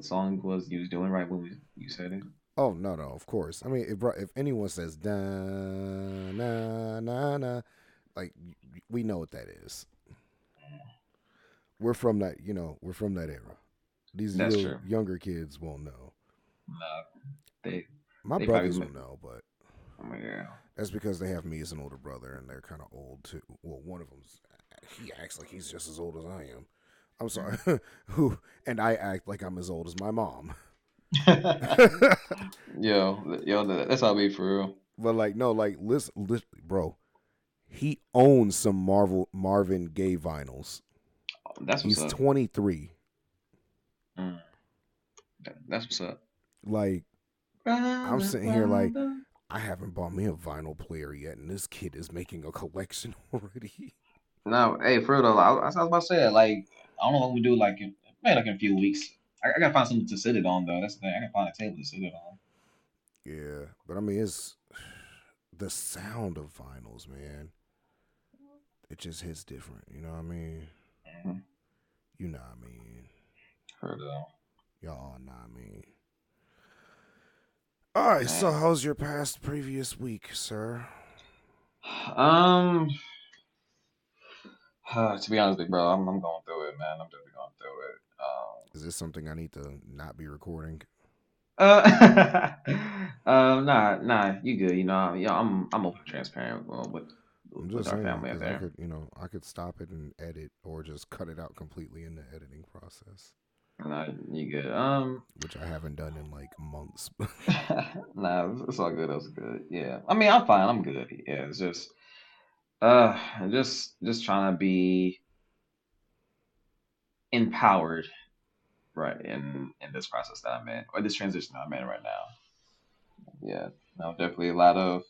what song was you was doing right when we, you said it. Oh no, no, of course. I mean, if if anyone says da na na na, like we know what that is. We're from that, you know, we're from that era. These That's little true. younger kids won't know. Nah, they. My They brothers will know, but Oh my god. that's because they have me as an older brother, and they're kind of old too. Well, one of them's he acts like he's just as old as I am. I'm sorry, who and I act like I'm as old as my mom. yo, yo, that's how I be for real. But like, no, like, listen, listen, bro. He owns some Marvel Marvin Gaye vinyls. That's what's He's up. 23. Mm. That's what's up. Like, I'm sitting here like- I haven't bought me a vinyl player yet, and this kid is making a collection already. No, hey, for real though, I, I was about to say like I don't know what we do like in, maybe like in a few weeks. I, I gotta find something to sit it on though. That's the thing. I gotta find a table to sit it on. Yeah, but I mean, it's the sound of vinyls, man. It just hits different. You know what I mean? Mhm. You know what I mean? Heard though. Y'all know what I mean? All right, so how's your past previous week, sir? Um, to be honest, big bro, I'm, I'm going through it, man. I'm definitely going through it. Um, Is this something I need to not be recording? uh, um, nah, nah, you good. You know, yeah, I'm, I'm open, transparent uh, with, I'm with just our saying family out because I there. could, you know, I could stop it and edit, or just cut it out completely in the editing process, Nah, you good. Um, which I haven't done in like months. nah, it's, it's all good. That's good. Yeah, I mean, I'm fine. I'm good. Yeah, it's just, uh, just, just trying to be empowered, right, in in this process that I'm in, or this transition that I'm in right now. Yeah, no, definitely a lot of,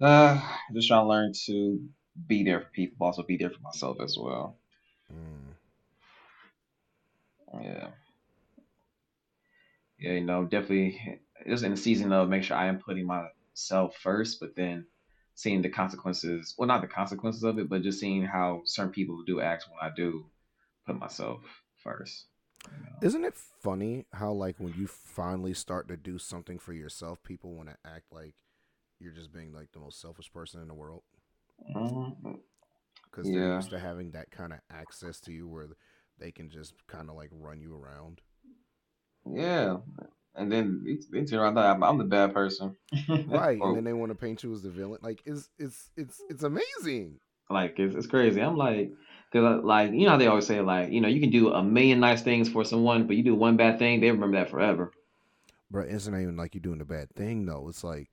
uh, just trying to learn to be there for people, also be there for myself as well. Mm. Yeah. Yeah, you know, definitely just in the season of make sure I am putting myself first, but then seeing the consequences, well, not the consequences of it, but just seeing how certain people do act when I do put myself first. you know. Isn't it funny how like when you finally start to do something for yourself, people want to act like you're just being like the most selfish person in the world mm-hmm. because they're Yeah. used to having that kind of access to you where they can just kind of like run you around. Yeah. And then they turn around, I'm, I'm the bad person. right and then they want to paint you as the villain like it's it's it's it's amazing like, it's, it's crazy. I'm like, because, like, you know how they always say, like, you know, you can do a million nice things for someone, but you do one bad thing, they remember that forever. Bro, it's not even like you're doing a bad thing though it's like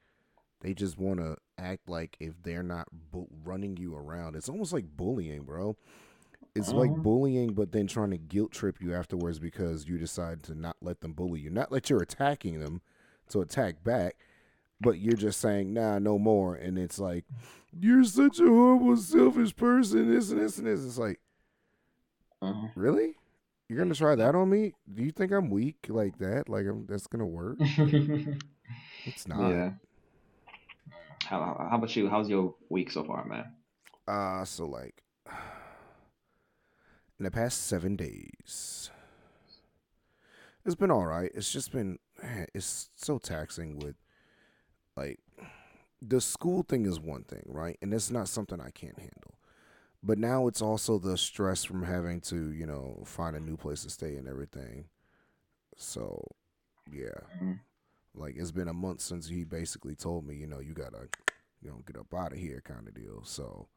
they just want to act like if they're not bu- running you around it's almost like bullying bro it's like Mhm. bullying but then trying to guilt trip you afterwards because you decide to not let them bully you not that you're attacking them to attack back but you're just saying nah no more and it's like you're such a horrible selfish person this and this and this it's like Mhm. Really? You're gonna try that on me? Do you think I'm weak like that? Like I'm, that's gonna work? It's not. Yeah. How, how how about you? How's your week so far, man? Uh so like in the past seven days, it's been all right. It's just been it's so taxing with like the school thing is one thing, right? And it's not something I can't handle. But now it's also the stress from having to, you know, find a new place to stay and everything. So, yeah. Mhm. Like it's been a month since he basically told me, you know, you gotta, you know, get up out of here, kind of deal. So,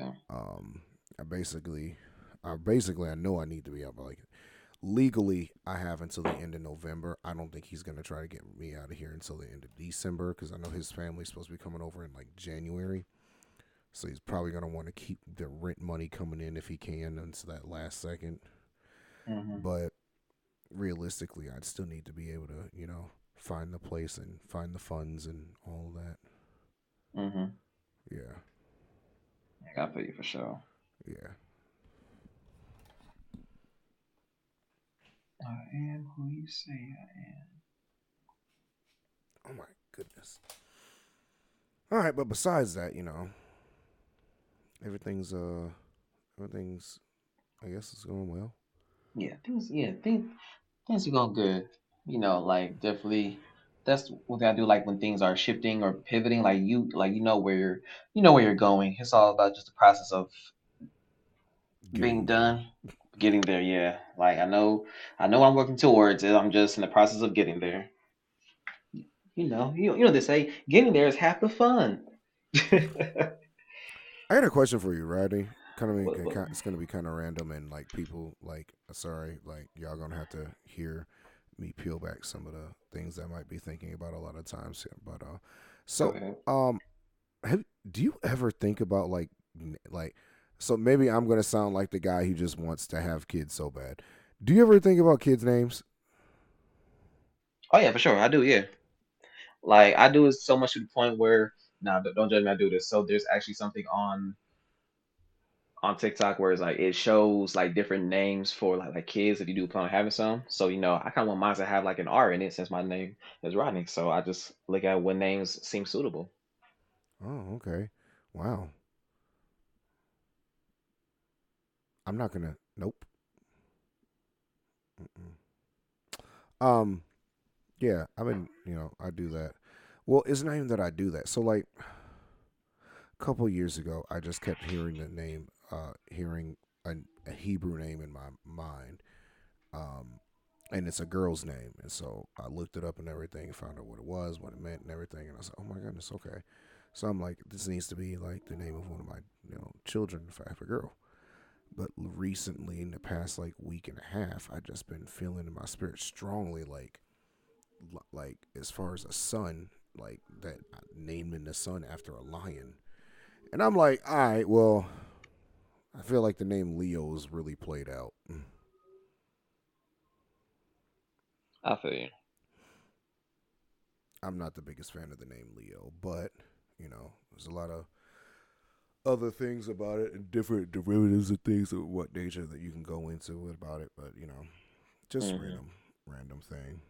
Yeah. um, I basically, I basically, I know I need to be up. Like legally, I have until the end of November. I don't think he's gonna try to get me out of here until the end of December because I know his family's supposed to be coming over in like January. So he's probably gonna want to keep the rent money coming in if he can until that last second. Mhm. But realistically, I'd still need to be able to, you know, find the place and find the funds and all that. Mhm. Yeah, I feel you for sure. yeah. I am who you say I am. Oh my goodness. All right, but besides that, you know, everything's uh, everything's, I guess it's going well. Yeah, things. Yeah, things. Things are going good. You know, like definitely. That's what I do. Like when things are shifting or pivoting, like you, like you know where you're, you know where you're going. It's all about just the process of being done, getting there. Yeah, like I know, I know I'm working towards it. I'm just in the process of getting there. You know, you, you know they say getting there is half the fun. I had a question for you, Rodney. Kind of, what, what, it's gonna be kind of random, and like people, like, sorry, like y'all gonna have to hear me peel back some of the things I might be thinking about a lot of times. Here. But uh, so ahead. um, have, do you ever think about like, like, so maybe I'm gonna sound like the guy who just wants to have kids so bad. Do you ever think about kids' names? Oh yeah, for sure. I do. Yeah, like I do it so much to the point where now nah, don't judge me. I do this. So there's actually something on on TikTok where it's like it shows like different names for like like kids if you do plan on having some. So you know, I kind of want mine to have like an R in it since my name is Rodney. So I just look at what names seem suitable. Oh, okay. Wow. I'm not gonna. Nope. Mm-mm. Um. Yeah. I mean, you know, I do that. Well, it's not even that I do that. So like a couple years ago, I just kept hearing the name, uh, hearing a, a Hebrew name in my mind, um, and it's a girl's name. And so I looked it up and everything, found out what it was, what it meant, and everything. And I said, "Oh my goodness, okay." So I'm like, this needs to be like the name of one of my you know children if I have a girl. But recently, in the past like week and a half, I just been feeling in my spirit strongly like like as far as a son, like that uh, naming the son after a lion. And I'm like, all right, well, I feel like the name Leo is really played out. Mm. I feel you. I'm not the biggest fan of the name Leo, but you know, there's a lot of other things about it and different derivatives of things of what nature that you can go into about it. But you know, just Mm-hmm. random, random thing.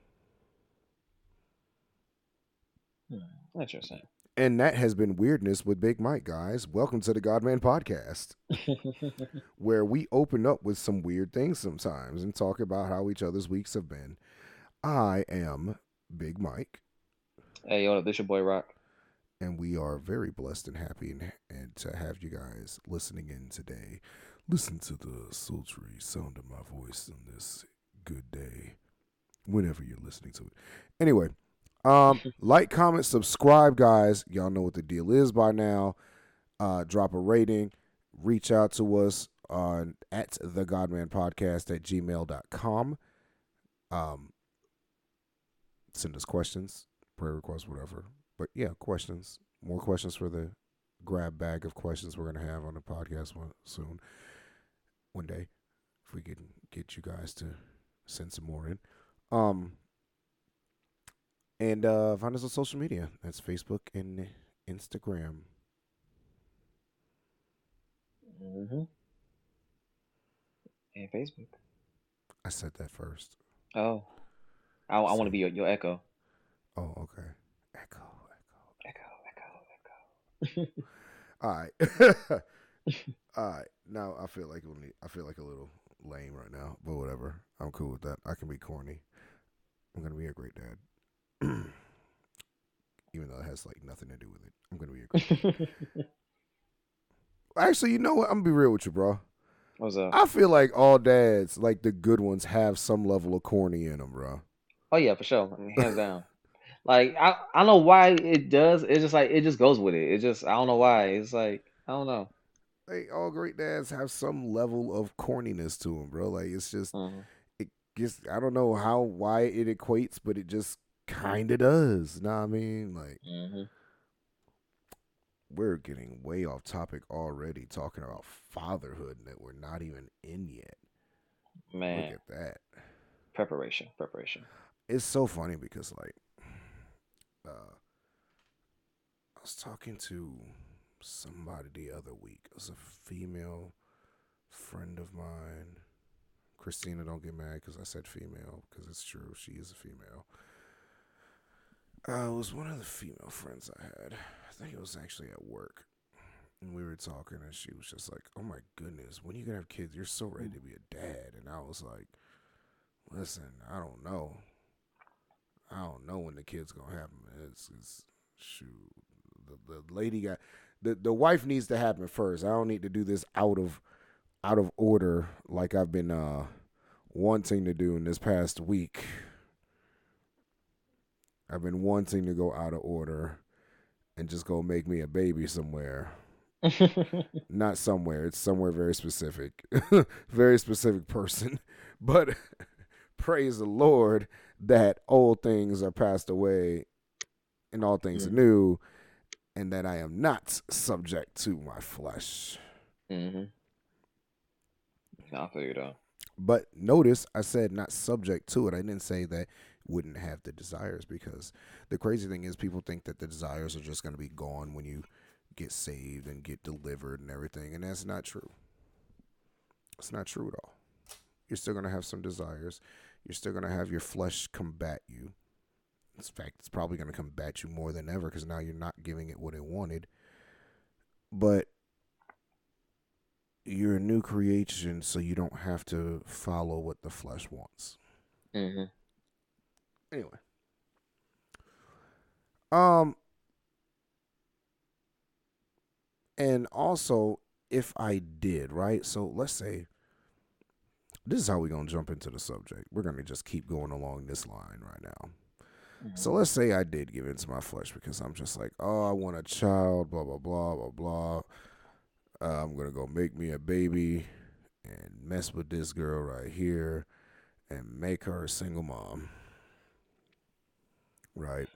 Hmm. Interesting. And that has been Weirdness with Big Mike, guys. Welcome to the Godman Podcast, where we open up with some weird things sometimes and talk about how each other's weeks have been. I am Big Mike. hey, yo, this your boy Rock. And we are very blessed and happy and, and to have you guys listening in today. Listen to the sultry sound of my voice on this good day, whenever you're listening to it. Anyway, um, like, comment, subscribe, guys. Y'all know what the deal is by now. Uh, drop a rating. Reach out to us on at the Godman Podcast at gmail.com. Um, send us questions, prayer requests, whatever. But yeah, questions. More questions for the grab bag of questions we're gonna have on the podcast one soon. One day, if we can get you guys to send some more in. Um, and uh, find us on social media. That's Facebook and Instagram. Mm-hmm. And Facebook. I said that first. Oh, I, I want to be your, your echo. Oh, okay. Echo. All right. All right. Now I feel like I feel like a little lame right now, but whatever. I'm cool with that. I can be corny. I'm gonna be a great dad. Even though it has like nothing to do with it, I'm gonna be a great. dad. Actually, you know what? I'm gonna be real with you, bro. What's up? I feel like all dads, like the good ones, have some level of corny in them, bro. Oh yeah, for sure. I mean, hands down. Like I, I don't know why it does. It's just like it just goes with it. It just I don't know why. It's like I don't know. Like all great dads have some level of corniness to them, bro. Like it's just Mm-hmm. it just I don't know how why it equates, but it just kind of does. Know what I mean? Like Mm-hmm. we're getting way off topic already, talking about fatherhood that we're not even in yet. Man, Look at that. preparation, preparation. It's so funny because like uh I was talking to somebody the other week. It was a female friend of mine. Christina, don't get mad because I said female because it's true. She is a female. Uh, it was one of the female friends I had. I think it was actually at work. and we were talking, and she was just like, "Oh my goodness, when you gonna have kids? You're so ready to be a dad." And I was like, "Listen, I don't know. I don't know when the kids gonna happen. It's, it's shoot. The, the lady got the the wife needs to happen first. I don't need to do this out of out of order like I've been uh wanting to do in this past week. I've been wanting to go out of order and just go make me a baby somewhere. Not somewhere. It's somewhere very specific. very specific person. But praise the Lord that old things are passed away and all things Mhm. are new and that I am not subject to my flesh. Mm-hmm. I you though. But notice I said not subject to it. I didn't say that wouldn't have the desires because the crazy thing is people think that the desires are just going to be gone when you get saved and get delivered and everything. And that's not true. It's not true at all. You're still going to have some desires. You're still going to have your flesh combat you. In fact, it's probably going to combat you more than ever because now you're not giving it what it wanted. But you're a new creation, so you don't have to follow what the flesh wants. Mm-hmm. Anyway. Um and also if I did, right? So let's say this is how we're gonna jump into the subject. We're gonna just keep going along this line right now. So let's say I did give into my flesh because I'm just like, oh, I want a child, blah blah blah blah blah. Uh, I'm gonna go make me a baby and mess with this girl right here and make her a single mom. Right.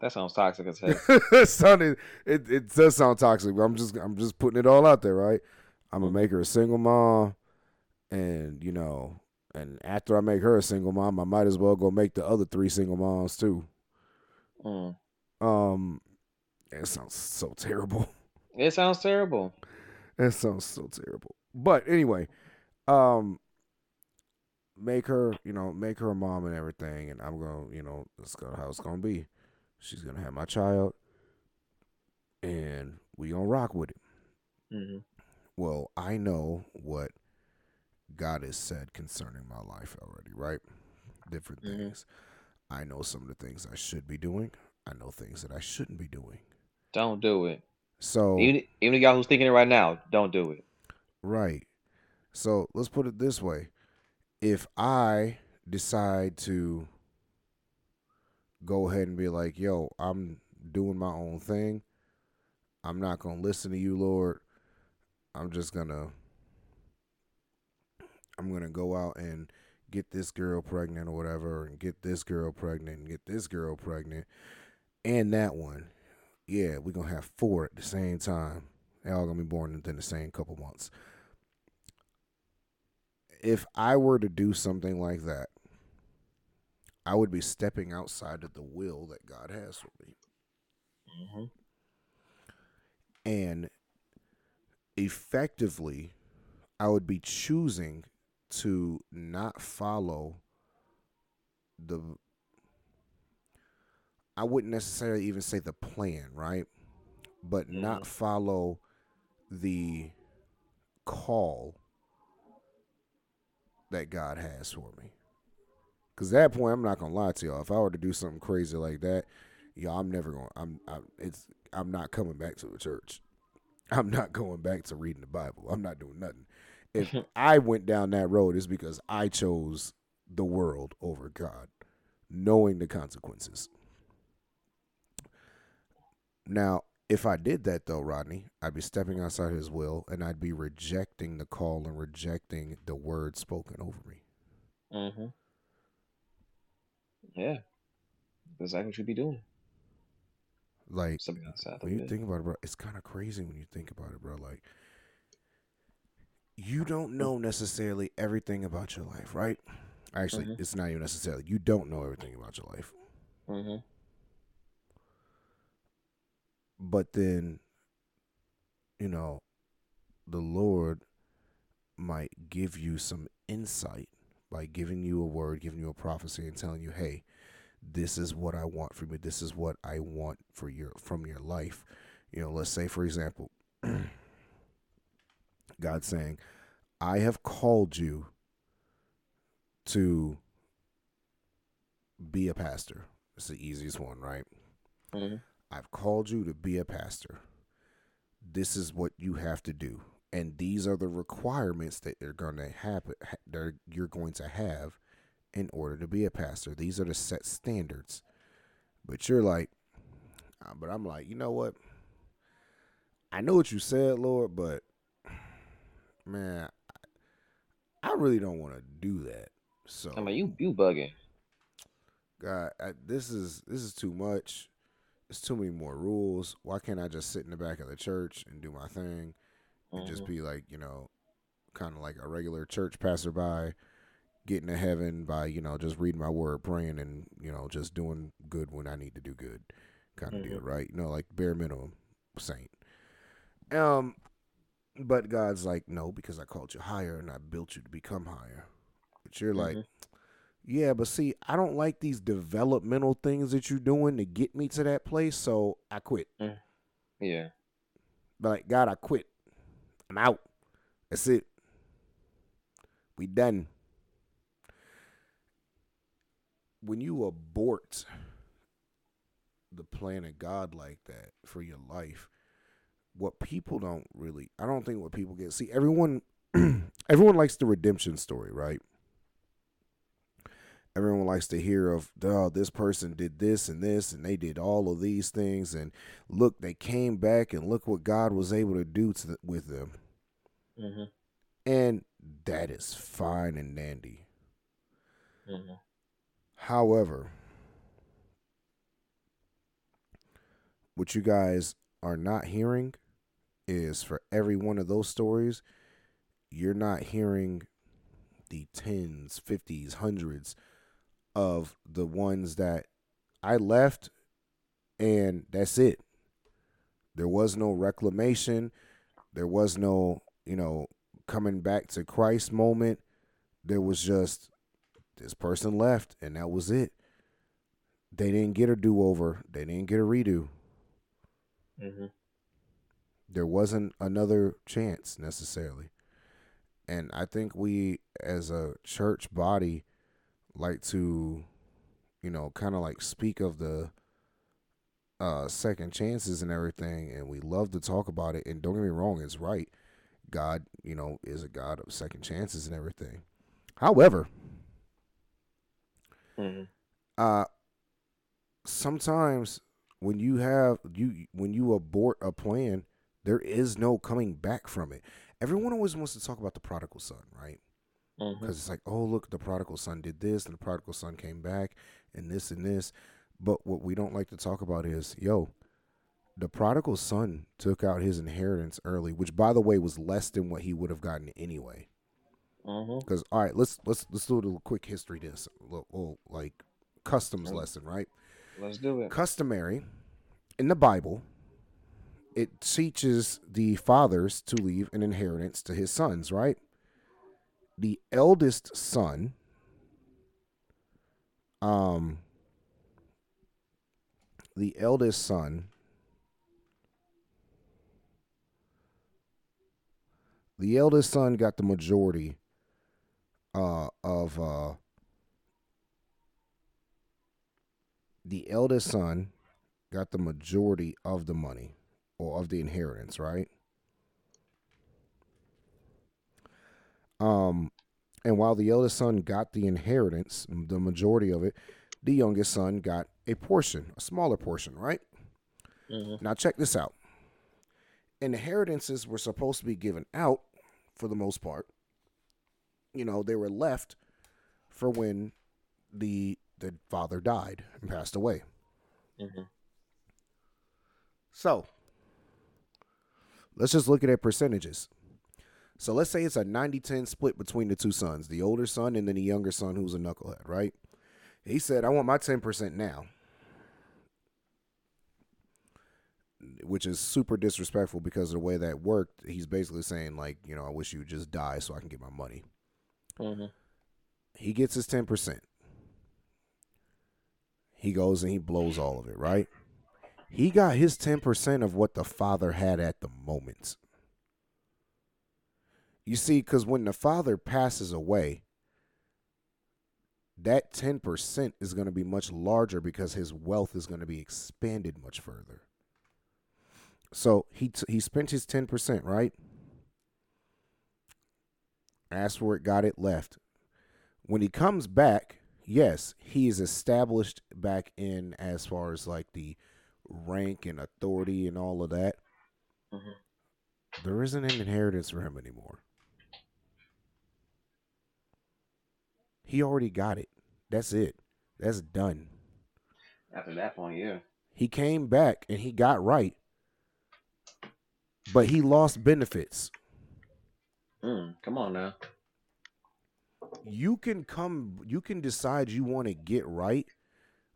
That sounds toxic as hell. it sounded it, it does sound toxic, but I'm just I'm just putting it all out there, right? I'm gonna make her a single mom and you know and after I make her a single mom, I might as well go make the other three single moms too. Mm. Um it sounds so terrible. It sounds terrible. It sounds so terrible. But anyway, um make her, you know, make her a mom and everything and I'm going to, you know, that's gonna how it's gonna be. She's gonna have my child and we gonna rock with it. Mm-hmm. Well, I know what God has said concerning my life already, right? Different Mhm. things. I know some of the things I should be doing. I know things that I shouldn't be doing. Don't do it. So Even even the guy who's thinking it right now, don't do it. Right. So let's put it this way. If I decide to go ahead and be like, yo, I'm doing my own thing, I'm not going to listen to you, Lord. I'm just going to I'm going to go out and get this girl pregnant or whatever and get this girl pregnant and get this girl pregnant and that one. Yeah, we're going to have four at the same time. They're all going to be born within the same couple months if I were to do something like that, I would be stepping outside of the will that God has for me. Mm-hmm. And effectively, I would be choosing to not follow the. I wouldn't necessarily even say the plan, right? But not Mhm. follow the call that God has for me. Cause at that point, I'm not gonna lie to y'all. If I were to do something crazy like that, y'all, I'm never gonna—I'm—I'm—it's—I'm not coming back to the church. I'm not going back to reading the Bible. I'm not doing nothing. If I went down that road, it's because I chose the world over God, knowing the consequences. Now, if I did that though, Rodney, I'd be stepping outside His will, and I'd be rejecting the call and rejecting the word spoken over me. Mm-hmm. Yeah. That's exactly what you'd be doing. Like Something outside the when you bit. think about it, bro, it's kind of crazy when you think about it, bro. Like you don't know necessarily everything about your life, right? Actually, Mhm. it's not even necessarily. You don't know everything about your life, Mm-hmm. but then, you know, the Lord might give you some insight by giving you a word, giving you a prophecy, and telling you, "Hey, this is what I want from you. This is what I want for your from your life." You know, let's say, for example, God saying, I have called you to be a pastor. It's the easiest one, right? Mhm. I've called you to be a pastor. This is what you have to do. And these are the requirements that they're going to happen that you're going to have in order to be a pastor. These are the set standards. But you're like, uh, but I'm like, you know what? I know what you said, Lord, but man, I, I really don't want to do that. So I'm like, you you bugging. God, I, this is this is too much. It's too many more rules. Why can't I just sit in the back of the church and do my thing and just Mhm. be like, you know, kind of like a regular church passerby, getting to heaven by, you know, just reading my word, praying, and you know, just doing good when I need to do good, kind of deal, right? You know, like bare minimum saint. Um, but God's like, no, because I called you higher and I built you to become higher. But you're like, Mhm. yeah, but see, I don't like these developmental things that you're doing to get me to that place, so I quit. Yeah. But like, God, I quit. I'm out. That's it. We done. When you abort the plan of God like that for your life, what people don't really, I don't think what people get. See, everyone, everyone likes the redemption story, right? Everyone likes to hear of, oh, this person did this and this, and they did all of these things, and look, they came back, and look what God was able to do to, with them. Mhm. And that is fine and dandy. Mhm. However, what you guys are not hearing is for every one of those stories, you're not hearing the tens, fifties, hundreds of the ones that I left and that's it. There was no reclamation. There was no, you know, coming back to Christ moment. There was just this person left and that was it. They didn't get a do over. They didn't get a redo. Mhm. There wasn't another chance necessarily. And I think we as a church body like to, you know, kind of like speak of the uh second chances and everything and we love to talk about it and don't get me wrong, it's right. God, you know, is a God of second chances and everything. However, Mhm. uh sometimes when you have you when you abort a plan there is no coming back from it. Everyone always wants to talk about the prodigal son right? Mm-hmm. Because it's like oh look the prodigal son did this and the prodigal son came back and this and this. But what we don't like to talk about is yo the prodigal son took out his inheritance early which by the way was less than what he would have gotten anyway. Mm-hmm. Because all right let's let's let's do a little quick history this little, little, like customs Right. lesson right? Let's do it. customary in the Bible, it teaches the fathers to leave an inheritance to his sons, right? The eldest son, um, the eldest son, the eldest son got the majority uh, of uh, the eldest son got the majority of the money or of the inheritance, right? Um, and while the eldest son got the inheritance, the majority of it, the youngest son got a portion, a smaller portion, right? Mhm. Now, check this out. Inheritances were supposed to be given out for the most part. You know, they were left for when the the father died and passed away. Mhm. So, let's just look at it percentages. So, let's say it's a 90 10 split between the two sons, the older son and then the younger son who's a knucklehead, right? He said, I want my 10% now. Which is super disrespectful because of the way that worked. He's basically saying, like, you know, I wish you would just die so I can get my money. Mhm. He gets his 10%. He goes and he blows all of it, right? He got his 10% of what the father had at the moment. You see, because when the father passes away, that 10% is going to be much larger because his wealth is going to be expanded much further. So he t- he spent his 10%, right? Asked for it, got it, left. When he comes back, yes, he is established back in as far as like the rank and authority and all of that. Mm-hmm. There isn't an inheritance for him anymore. He already got it. That's it. That's done. After that point, yeah. He came back and he got right, but he lost benefits. Mm, come on now. You can come. You can decide you want to get right.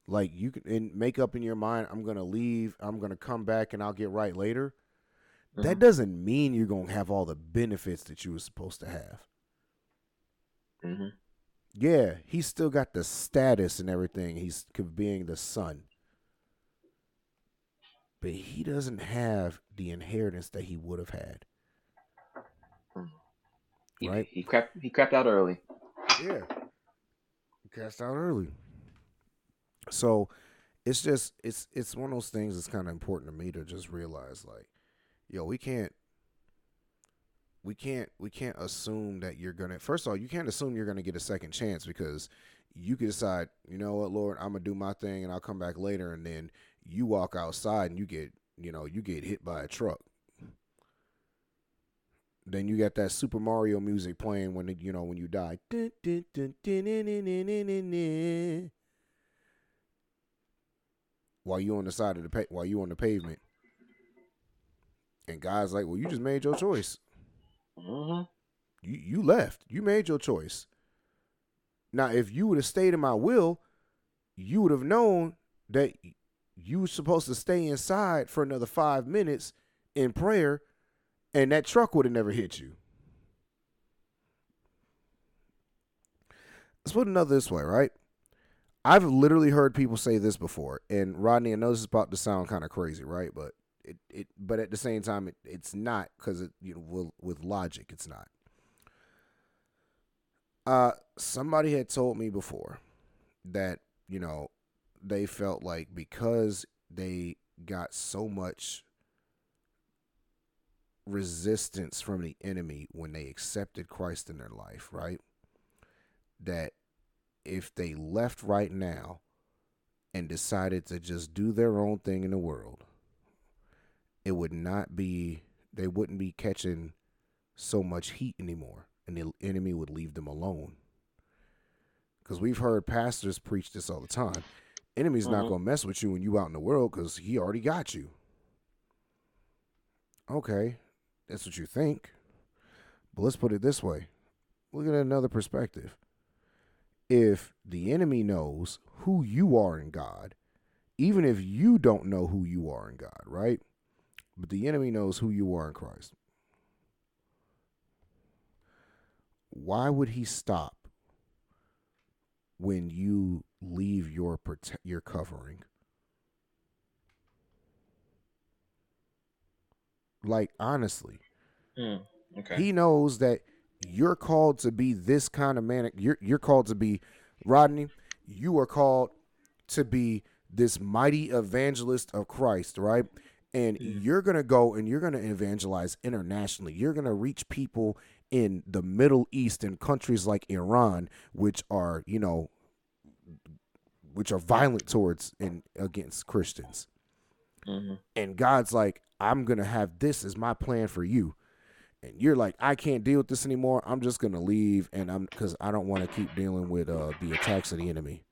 Like you can and make up in your mind, I'm gonna leave. I'm gonna come back and I'll get right later. Mm-hmm. That doesn't mean you're gonna have all the benefits that you were supposed to have. Mm-hmm. Yeah, he's still got the status and everything. He's being the son. But he doesn't have the inheritance that he would have had. He, right? He crapped he crapped out early. Yeah. He cast out early. So it's just it's it's one of those things that's kind of important to me to just realize like, yo, we can't we can't we can't assume that you're gonna first of all you can't assume you're gonna get a second chance because you can decide you know what lord i'm gonna do my thing and i'll come back later and then you walk outside and you get you know you get hit by a truck. Then you got that super mario music playing when you know when you die while you on the side of the pa- while you on the pavement and guys like well you just made your choice Mm-hmm. You you left. You made your choice. Now, if you would have stayed in my will, you would have known that you were supposed to stay inside for another five minutes in prayer, and that truck would have never hit you. Let's put another this way, right? I've literally heard people say this before, and Rodney, I know this is about to sound kind of crazy, right? But it, it but at the same time it, it's not because it you know will, with logic it's not uh somebody had told me before that you know they felt like because they got so much resistance from the enemy when they accepted Christ in their life, right? That if they left right now and decided to just do their own thing in the world, it would not be they wouldn't be catching so much heat anymore and the enemy would leave them alone. Because we've heard pastors preach this all the time. Enemy's not mm-hmm. going to mess with you when you out in the world because he already got you. Okay that's what you think. But let's put it this way. Look at another perspective if the enemy knows who you are in god even if you don't know who you are in god right but the enemy knows who you are in Christ. Why would he stop when you leave your prote- your covering? Like honestly, mm, okay. he knows that you're called to be this kind of man. You're you're called to be Rodney. You are called to be this mighty evangelist of Christ, right? and mm. you're going to go and you're going to evangelize internationally. You're going to reach people in the Middle East and countries like Iran, which are, you know, which are violent towards and against Christians. Mm-hmm. And God's like, I'm going to have this as my plan for you. And you're like, I can't deal with this anymore. I'm just going to leave. And I'm because I don't want to keep dealing with uh, the attacks of the enemy.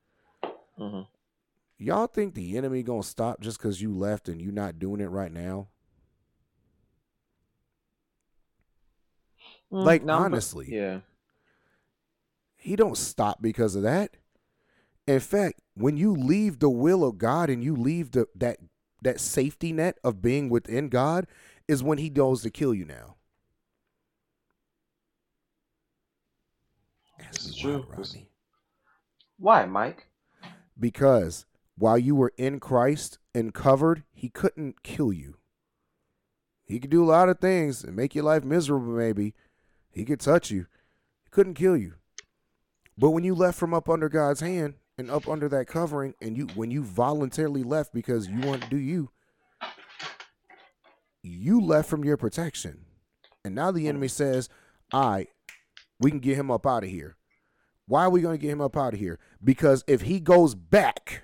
Mm-hmm. Y'all think the enemy gonna stop just because you left and you're not doing it right now? Mm, like no, honestly, yeah, he don't stop because of that. In fact, when you leave the will of God and you leave the that that safety net of being within God, is when he goes to kill you now. This is true. Why, why, Mike? Because while you were in Christ and covered, he couldn't kill you. He could do a lot of things and make your life miserable, maybe. He could touch you. He couldn't kill you. But when you left from up under God's hand and up under that covering, and you when you voluntarily left because you want to do you, you left from your protection. And now the enemy says, All right, we can get him up out of here. Why are we going to get him up out of here? Because if he goes back,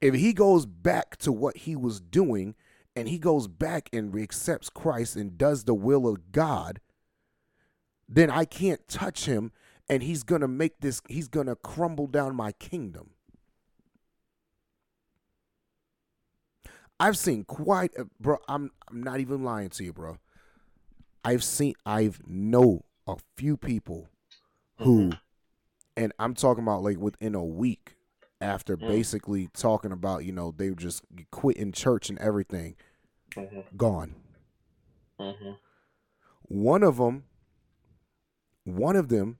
if he goes back to what he was doing and he goes back and accepts Christ and does the will of God, then I can't touch him and he's going to make this, he's going to crumble down my kingdom. I've seen quite, a, bro. I'm I'm not even lying to you, bro. I've seen, I've know a few people who, mm-hmm. and I'm talking about like within a week after mm-hmm. basically talking about, you know, they just quitting church and everything, mm-hmm. gone. Mm-hmm. One of them, one of them,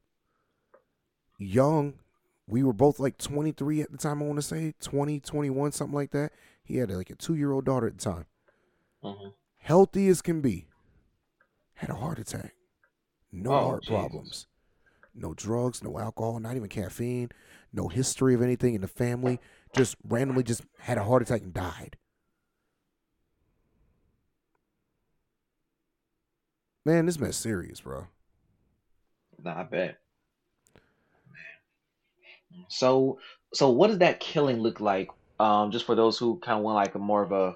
young, we were both like 23 at the time, I want to say 20, 21, something like that. He had like a two year old daughter at the time. Mm-hmm. Healthy as can be. Had a heart attack. No oh, heart Jesus. problems. No drugs, no alcohol, not even caffeine, no history of anything in the family. Just randomly just had a heart attack and died. Man, this man's serious, bro. Nah, I bet. So, so what does that killing look like um, just for those who kind of want like a more of a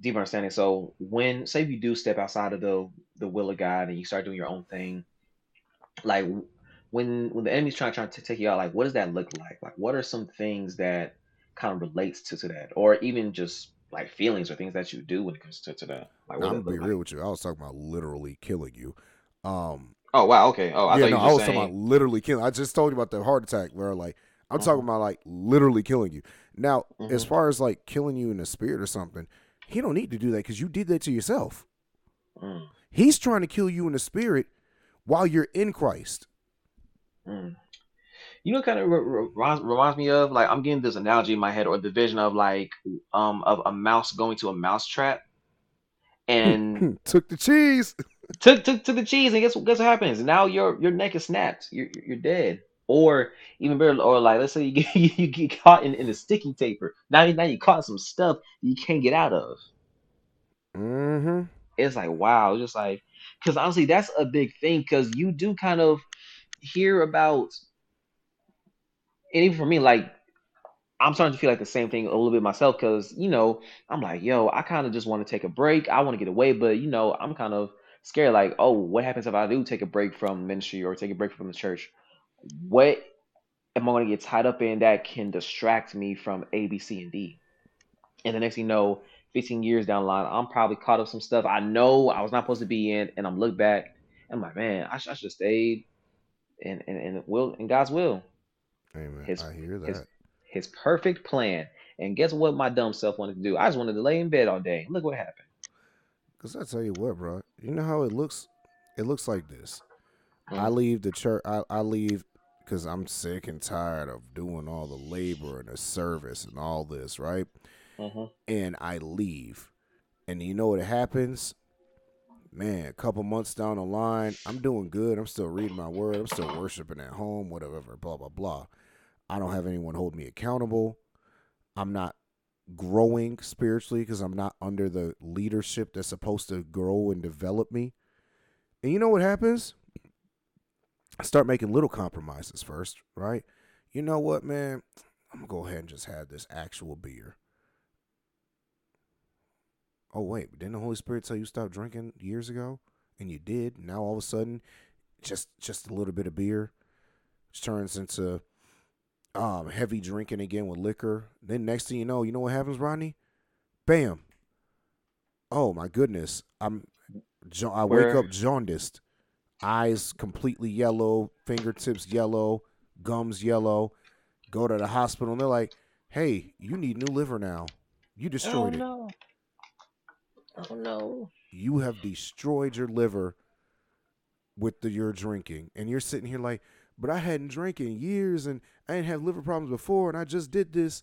deeper understanding. So when say if you do step outside of the the will of God and you start doing your own thing, like when when the enemy's trying trying to take you out, like what does that look like? Like what are some things that kind of relates to, to that, or even just like feelings or things that you do when it comes to, to that? Like I'm gonna be like? real with you. I was talking about literally killing you. Um. Oh wow. Okay. Oh, I yeah. no, I was saying... talking about literally killing. I just told you about the heart attack where like I'm uh-huh. talking about like literally killing you. Now, mm-hmm. as far as like killing you in the spirit or something, he don't need to do that because you did that to yourself. Mm. He's trying to kill you in the spirit while you're in Christ. Mm. You know, kind of reminds, reminds me of like I'm getting this analogy in my head or the vision of like um of a mouse going to a mouse trap and took the cheese. took took to the cheese and guess what guess what happens? Now your your neck is snapped. You're you're dead. Or even better, or like let's say you get you get caught in, in a sticky taper. Now now you caught some stuff you can't get out of. Mm-hmm. It's like wow, it's just like because honestly that's a big thing because you do kind of hear about, and even for me, like I'm starting to feel like the same thing a little bit myself because you know I'm like yo, I kind of just want to take a break. I want to get away, but you know I'm kind of scared like oh, what happens if I do take a break from ministry or take a break from the church? What am I going to get tied up in that can distract me from A, B, C, and D? And the next thing you know, 15 years down the line, I'm probably caught up some stuff I know I was not supposed to be in, and I'm look back, and I'm like, man, I, sh- I should have stayed in, in, in will in God's will. Amen. His, I hear that. His, his perfect plan. And guess what my dumb self wanted to do? I just wanted to lay in bed all day. Look what happened. Cause I tell you what, bro. You know how it looks? It looks like this. Mm-hmm. I leave the church. I, I leave because I'm sick and tired of doing all the labor and the service and all this, right? Mm-hmm. And I leave. And you know what happens? Man, a couple months down the line, I'm doing good. I'm still reading my word. I'm still worshiping at home, whatever, blah, blah, blah. I don't have anyone hold me accountable. I'm not growing spiritually because I'm not under the leadership that's supposed to grow and develop me. And you know what happens? Start making little compromises first, right? You know what, man? I'm gonna go ahead and just have this actual beer. Oh wait, didn't the Holy Spirit tell you stop drinking years ago? And you did. Now all of a sudden, just just a little bit of beer turns into um, heavy drinking again with liquor. Then next thing you know, you know what happens, Rodney? Bam. Oh my goodness, I'm. I wake up jaundiced eyes completely yellow, fingertips yellow, gums yellow. Go to the hospital and they're like, "Hey, you need new liver now. You destroyed it. oh, no. it." Oh no! You have destroyed your liver with the your drinking, and you're sitting here like, "But I hadn't drank in years, and I didn't have liver problems before, and I just did this."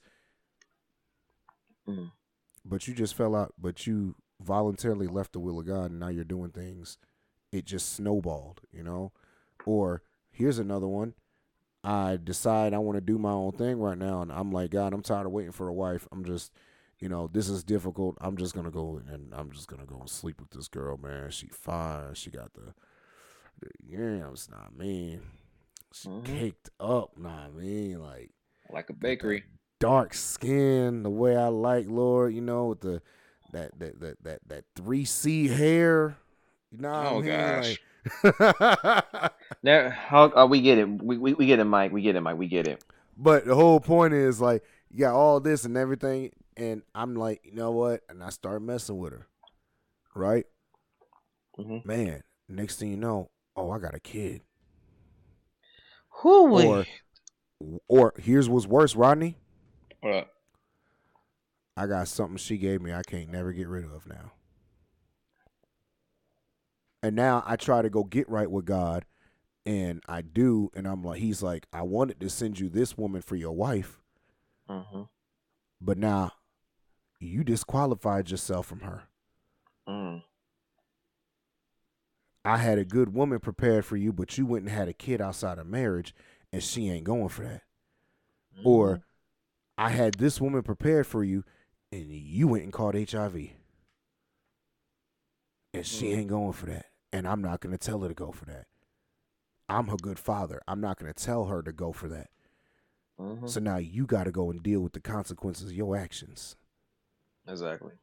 Mm. But you just fell out. But you voluntarily left the will of God and now you're doing things, it just snowballed, you know? Or here's another one. I decide I want to do my own thing right now and I'm like, God, I'm tired of waiting for a wife. I'm just you know, this is difficult. I'm just gonna go and I'm just gonna go and sleep with this girl, man. She fine. She got the, the yams, not man. She Mhm. caked up, nah, man. Like Like a bakery. dark skin, the way I like, Lord. You know, with the that that that that that three C hair. You know what Oh, I mean? gosh. Like, There, how, uh, we get it. We, we we get it, Mike. We get it, Mike. We get it. but the whole point is like you got all this and everything, and I'm like, you know what? And I start messing with her, right? Mhm. Man, next thing you know, oh, I got a kid. Who Or, or here's what's worse, Rodney. What? I got something she gave me I can't never get rid of now. And now I try to go get right with God, and I do, and I'm like, He's like, I wanted to send you this woman for your wife, Mm-hmm. but now you disqualified yourself from her. Mm. I had a good woman prepared for you, but you went and had a kid outside of marriage, and she ain't going for that. Or I had this woman prepared for you, and you went and caught HIV. And she Mm. ain't going for that. And I'm not going to tell her to go for that. I'm her good father. I'm not going to tell her to go for that. Mhm. So now you got to go and deal with the consequences of your actions. exactly.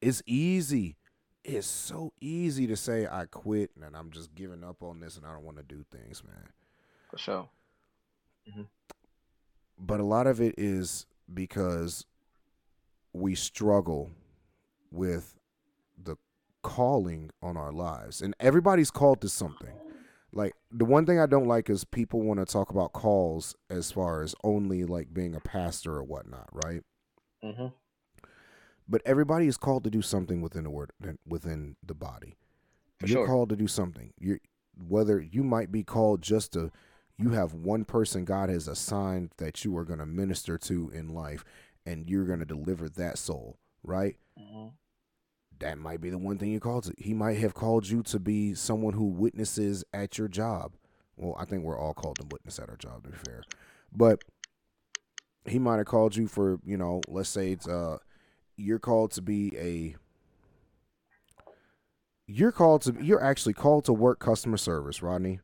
It's easy. It's so easy to say I quit and I'm just giving up on this and I don't want to do things, man. For sure. but a lot of it is because we struggle with the calling on our lives and everybody's called to something like the one thing i don't like is people want to talk about calls as far as only like being a pastor or whatnot right Mm-hmm. but everybody is called to do something within the word within the body For you're sure. called to do something you whether you might be called just to you have one person god has assigned that you are going to minister to in life and you're going to deliver that soul right Mm-hmm. That might be the one thing you called to he might have called you to be someone who witnesses at your job. Well i think we're all called to witness at our job to be fair. But he might have called you for you know let's say it's uh you're called to be a you're called to you're actually called to work customer service rodney.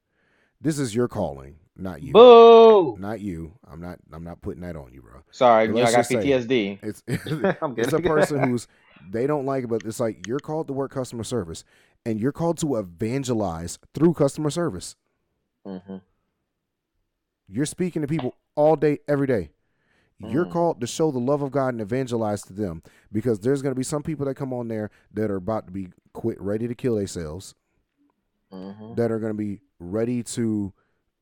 This is your calling not you. Boo! not you. I'm not i'm not putting that on you bro. Sorry, you know, I got just say- PTSD. it's I'm it's a person who's they don't like it, but it's like you're called to work customer service, and you're called to evangelize through customer service. Mm-hmm. You're speaking to people all day, every day. You're Mm. called to show the love of God and evangelize to them because there's going to be some people that come on there that are about to be quit, ready to kill themselves, Mm-hmm. that are going to be ready to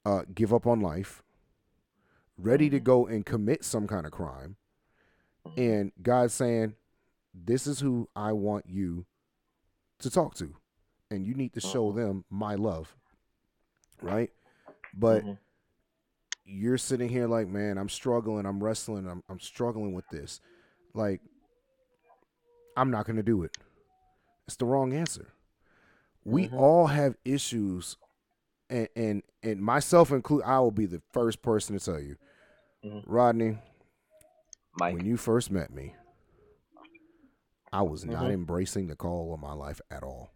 uh, give up on life, ready to Mhm. go and commit some kind of crime. and God's saying, "This is who I want you to talk to, and you need to show Mhm. them my love." Right? But Mhm. you're sitting here like, "Man, I'm struggling. I'm wrestling. I'm I'm struggling with this." Like, I'm not going to do it. It's the wrong answer. We Mhm. all have issues, and and and myself include. I will be the first person to tell you, Mhm. Rodney. Mike. When you first met me, I was not Mhm. embracing the call of my life at all.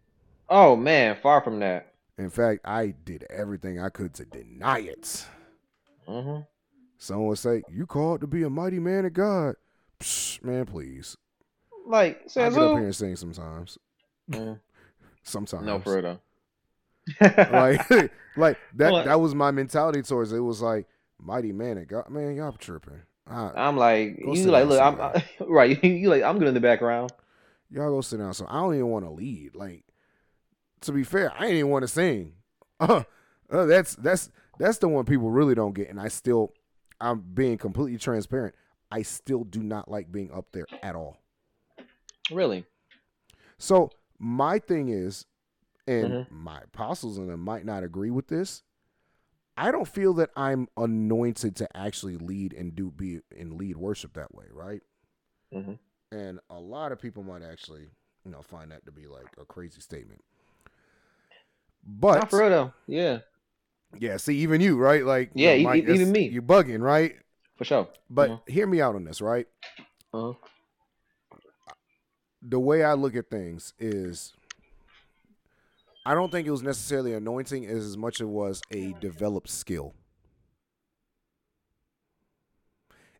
Oh man, far from that. In fact, I did everything I could to deny it. Mm-hmm. Someone would say, "You called to be a mighty man of God." Psh, man, please. Like I get up here and sing sometimes. Mm, Sometimes. no, though. like, like that. Well, that was my mentality towards it. It was like mighty man of God. Man, y'all tripping. I, I'm like you like look I'm. I, right you like I'm good in the background. Y'all go sit down. So I don't even want to lead. Like, to be fair, I ain't even want to sing. Uh, uh, that's that's that's the one people really don't get. And I still, I'm being completely transparent. I still do not like being up there at all. Really? So my thing is, and Mhm. my apostles and them might not agree with this. I don't feel that I'm anointed to actually lead and do be and lead worship that way, right? Mhm. And a lot of people might actually you know find that to be like a crazy statement. Not But for real. Yeah, yeah, see, even you, right? Like, you Yeah, know, e- Mike, even me. you're bugging, right? for sure. But Mhm. hear me out on this, right? Uh-huh. the way I look at things is I don't think it was necessarily anointing as much as it was a developed skill.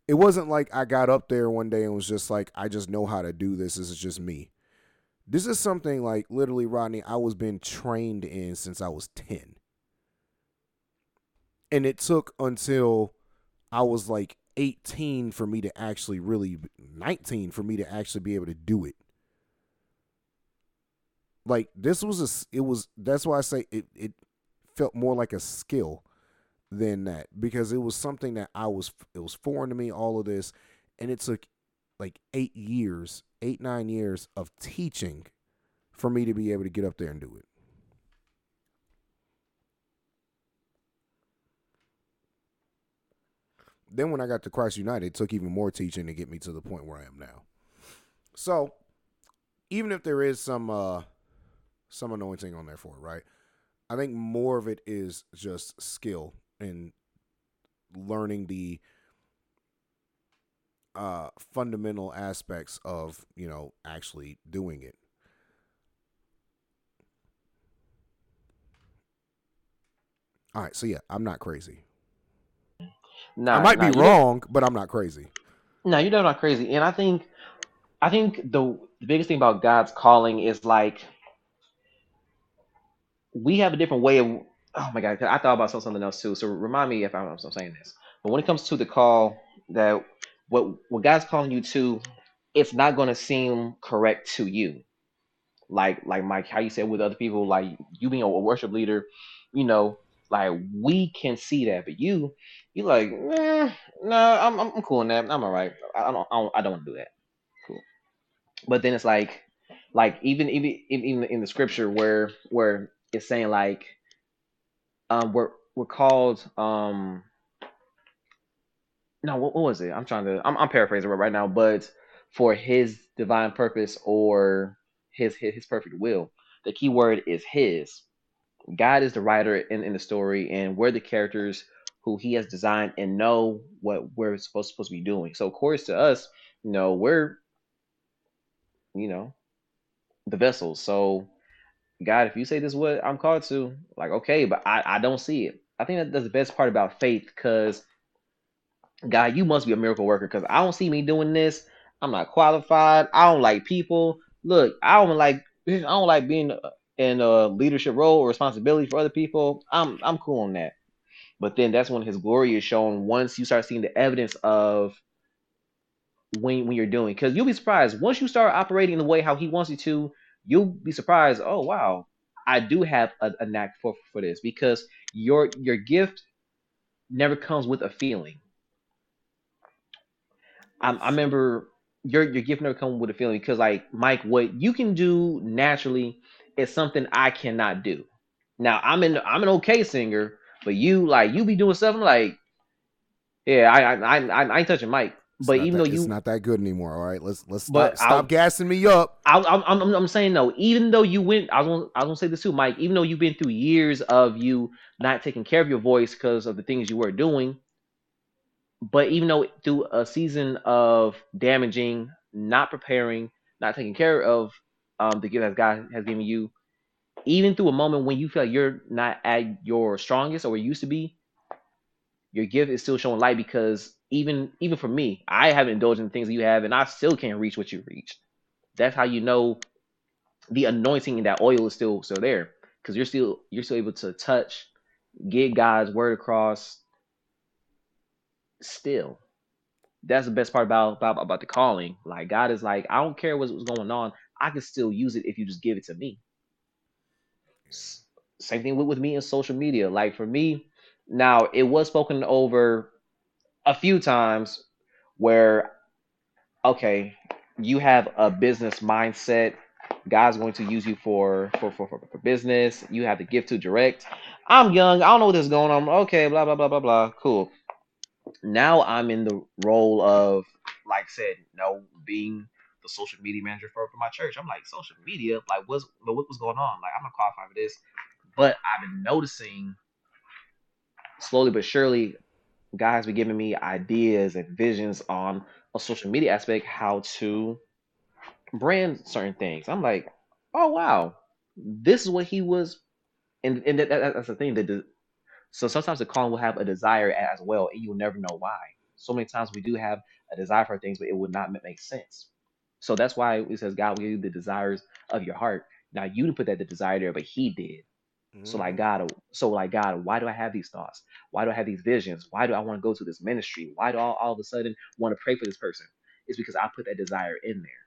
It wasn't like I got up there one day and was just like, I just know how to do this. This is just me. This is something like literally, Rodney, I was being trained in since I was 10. And it took until I was like 18 for me to actually really 19 for me to actually be able to do it. Like this was a, it was that's why I say it it felt more like a skill than that because it was something that I was it was foreign to me all of this and it took like 8 years, 8 9 years of teaching for me to be able to get up there and do it. Then when I got to Christ United, it took even more teaching to get me to the point where I am now. So, even if there is some uh some anointing on there for it, right? I think more of it is just skill and learning the uh fundamental aspects of, you know, actually doing it. All right, so yeah, I'm not crazy. Nah, I might nah, be wrong, but I'm not crazy. No, you're not crazy. And I think I think the the biggest thing about God's calling is like we have a different way of oh my god, I thought about something else too. So remind me if I'm, I'm saying this. But when it comes to the call that what what God's calling you to, it's not gonna seem correct to you. Like like Mike, how you said with other people, like you being a worship leader, you know, like we can see that, but you you like, eh, no, I'm I'm I'm cool in that. I'm all right. I don't I don't, don't want to do that. Cool. But then it's like, like even even even in the scripture where where it's saying like, um, we're we're called um. No, what, what was it? I'm trying to. I'm, I'm paraphrasing it right now, but for His divine purpose or His His, his perfect will, the key word is His. God is the writer in, in the story, and we're the characters who He has designed and know what we're supposed supposed to be doing. So, of course, to us, you know, we're, you know, the vessels. So, God, if you say this is what I'm called to, like, okay, but I, I don't see it. I think that that's the best part about faith, because God, you must be a miracle worker, because I don't see me doing this. I'm not qualified. I don't like people. Look, I don't like I don't like being in a leadership role or responsibility for other people. I'm I'm cool on that. But then that's when his glory is shown once you start seeing the evidence of when when you're doing because you'll be surprised once you start operating the way how he wants you to you'll be surprised oh wow i do have a, a knack for for this because your your gift never comes with a feeling. I, I remember your your gift never comes with a feeling because like mike what you can do naturally is something i cannot do. Now i'm an i'm an okay singer but you like you be doing something like yeah i i i, I I ain't touching mike It's but even that, though you it's not that good anymore. All right, let's let's stop stop gassing me up. I, I'm, I'm, I'm saying though, Even though you went, I was, gonna, I was gonna say this too, Mike. Even though you've been through years of you not taking care of your voice because of the things you were doing, but even though through a season of damaging, not preparing, not taking care of um, the gift that God has given you, even through a moment when you feel like you're not at your strongest or where you used to be, your gift is still showing light because even even for me, I haven't indulged in things that you have, and I still can't reach what you reached that's how you know the anointing and that oil is still still there because you're still you're still able to touch get god's word across still. That's the best part about about, about the calling. Like god is like i don't care what's, what's going on. I can still use it if you just give it to me. S- same thing with, with me in social media. Like for me now it was spoken over a few times where okay you have a business mindset. God's going to use you for for for, for, for business. You have the gift to direct. I'm young. I don't know what is going on. Okay blah blah blah blah blah. Cool. Now i'm in the role of like I said you know being the social media manager for, for my church. I'm like, social media, like what's what, was going on? Like I'm not qualified for this, but I've been noticing slowly but surely, guys been giving me ideas and visions on a social media aspect, how to brand certain things. I'm like, oh wow, this is what he was, and and that, that- that's the thing that. So sometimes the calling will have a desire as well, and you'll never know why. So many times we do have a desire for things, but it would not make sense. So that's why it says God will give you the desires of your heart. Now you didn't put that the desire there, but He did. So like Mhm. God, so like God, why do I have these thoughts? Why do I have these visions? Why do I want to go to this ministry? Why do I all of a sudden want to pray for this person? It's because I put that desire in there,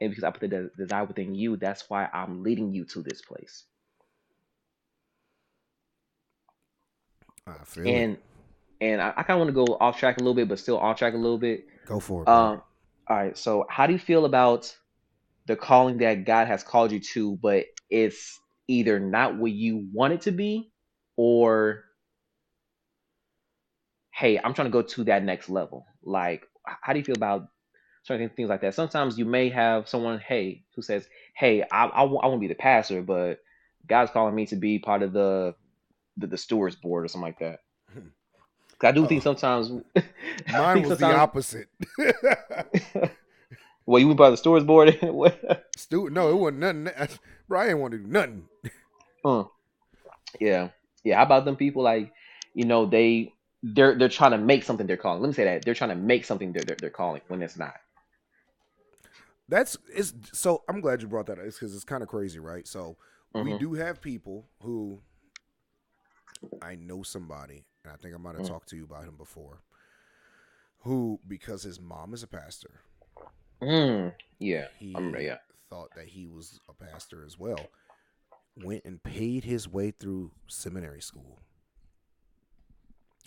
and because I put the de- desire within you, that's why I'm leading you to this place. I feel it. And and I, I kind of want to go off track a little bit, but still on track a little bit. Go for it. Um, all right. So, how do you feel about the calling that God has called you to, but it's either not what you want it to be, or hey, I'm trying to go to that next level. Like, how do you feel about certain things like that? Sometimes you may have someone, hey, who says, hey, I, I, want to be the pastor, but God's calling me to be part of the the, the stewards board or something like that. I do think Oh. sometimes Mine think was the opposite. well, you were by the stewards board. Stu, no, it wasn't nothing. Bro, I didn't want to do nothing. Uh, yeah, yeah. How about them people like, you know, they they're they're trying to make something they're calling. Let me say that they're trying to make something they're they're, they're calling when it's not. That's it's so. I'm glad you brought that up because it's kind of crazy, right? So we Mhm. do have people who I know somebody, and I think I might have Mm. talked to you about him before, who because his mom is a pastor, Mm, yeah, he. Yeah. thought that he was a pastor as well. Went and paid his way through seminary school.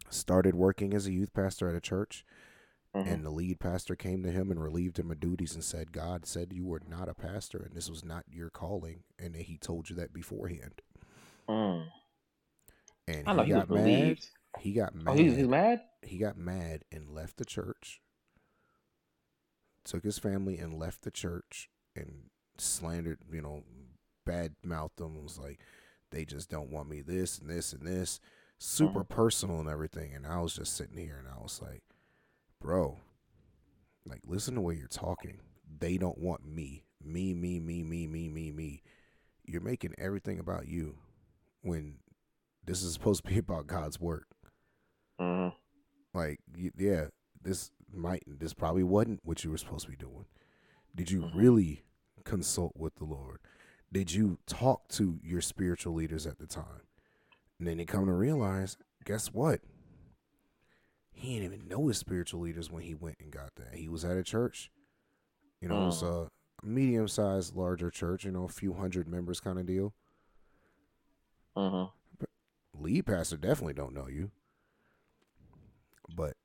Started working as a youth pastor at a church, Mhm. and the lead pastor came to him and relieved him of duties and said, God said you were not a pastor and this was not your calling, and that he told you that beforehand. Mm. And I know he, he was got mad. relieved. He got mad. Oh, he, he's mad. he got mad and left the church. Took his family and left the church and slandered, you know, bad mouthed them. Was like, they just don't want me this and this and this. Super personal and everything. And I was just sitting here and I was like, bro, like, listen to where you're talking. They don't want me. Me, me, me, me, me, me, me. You're making everything about you when this is supposed to be about God's work Mm. like yeah this might this probably wasn't what you were supposed to be doing. Did you Mhm. really consult with the lord? Did you talk to your spiritual leaders at the time? And then they come to realize guess what? He didn't even know his spiritual leaders when he went and got that. He was at a church you know it's a medium sized larger church you know a few hundred members kind of deal. Hmm lead pastor definitely don't know you. But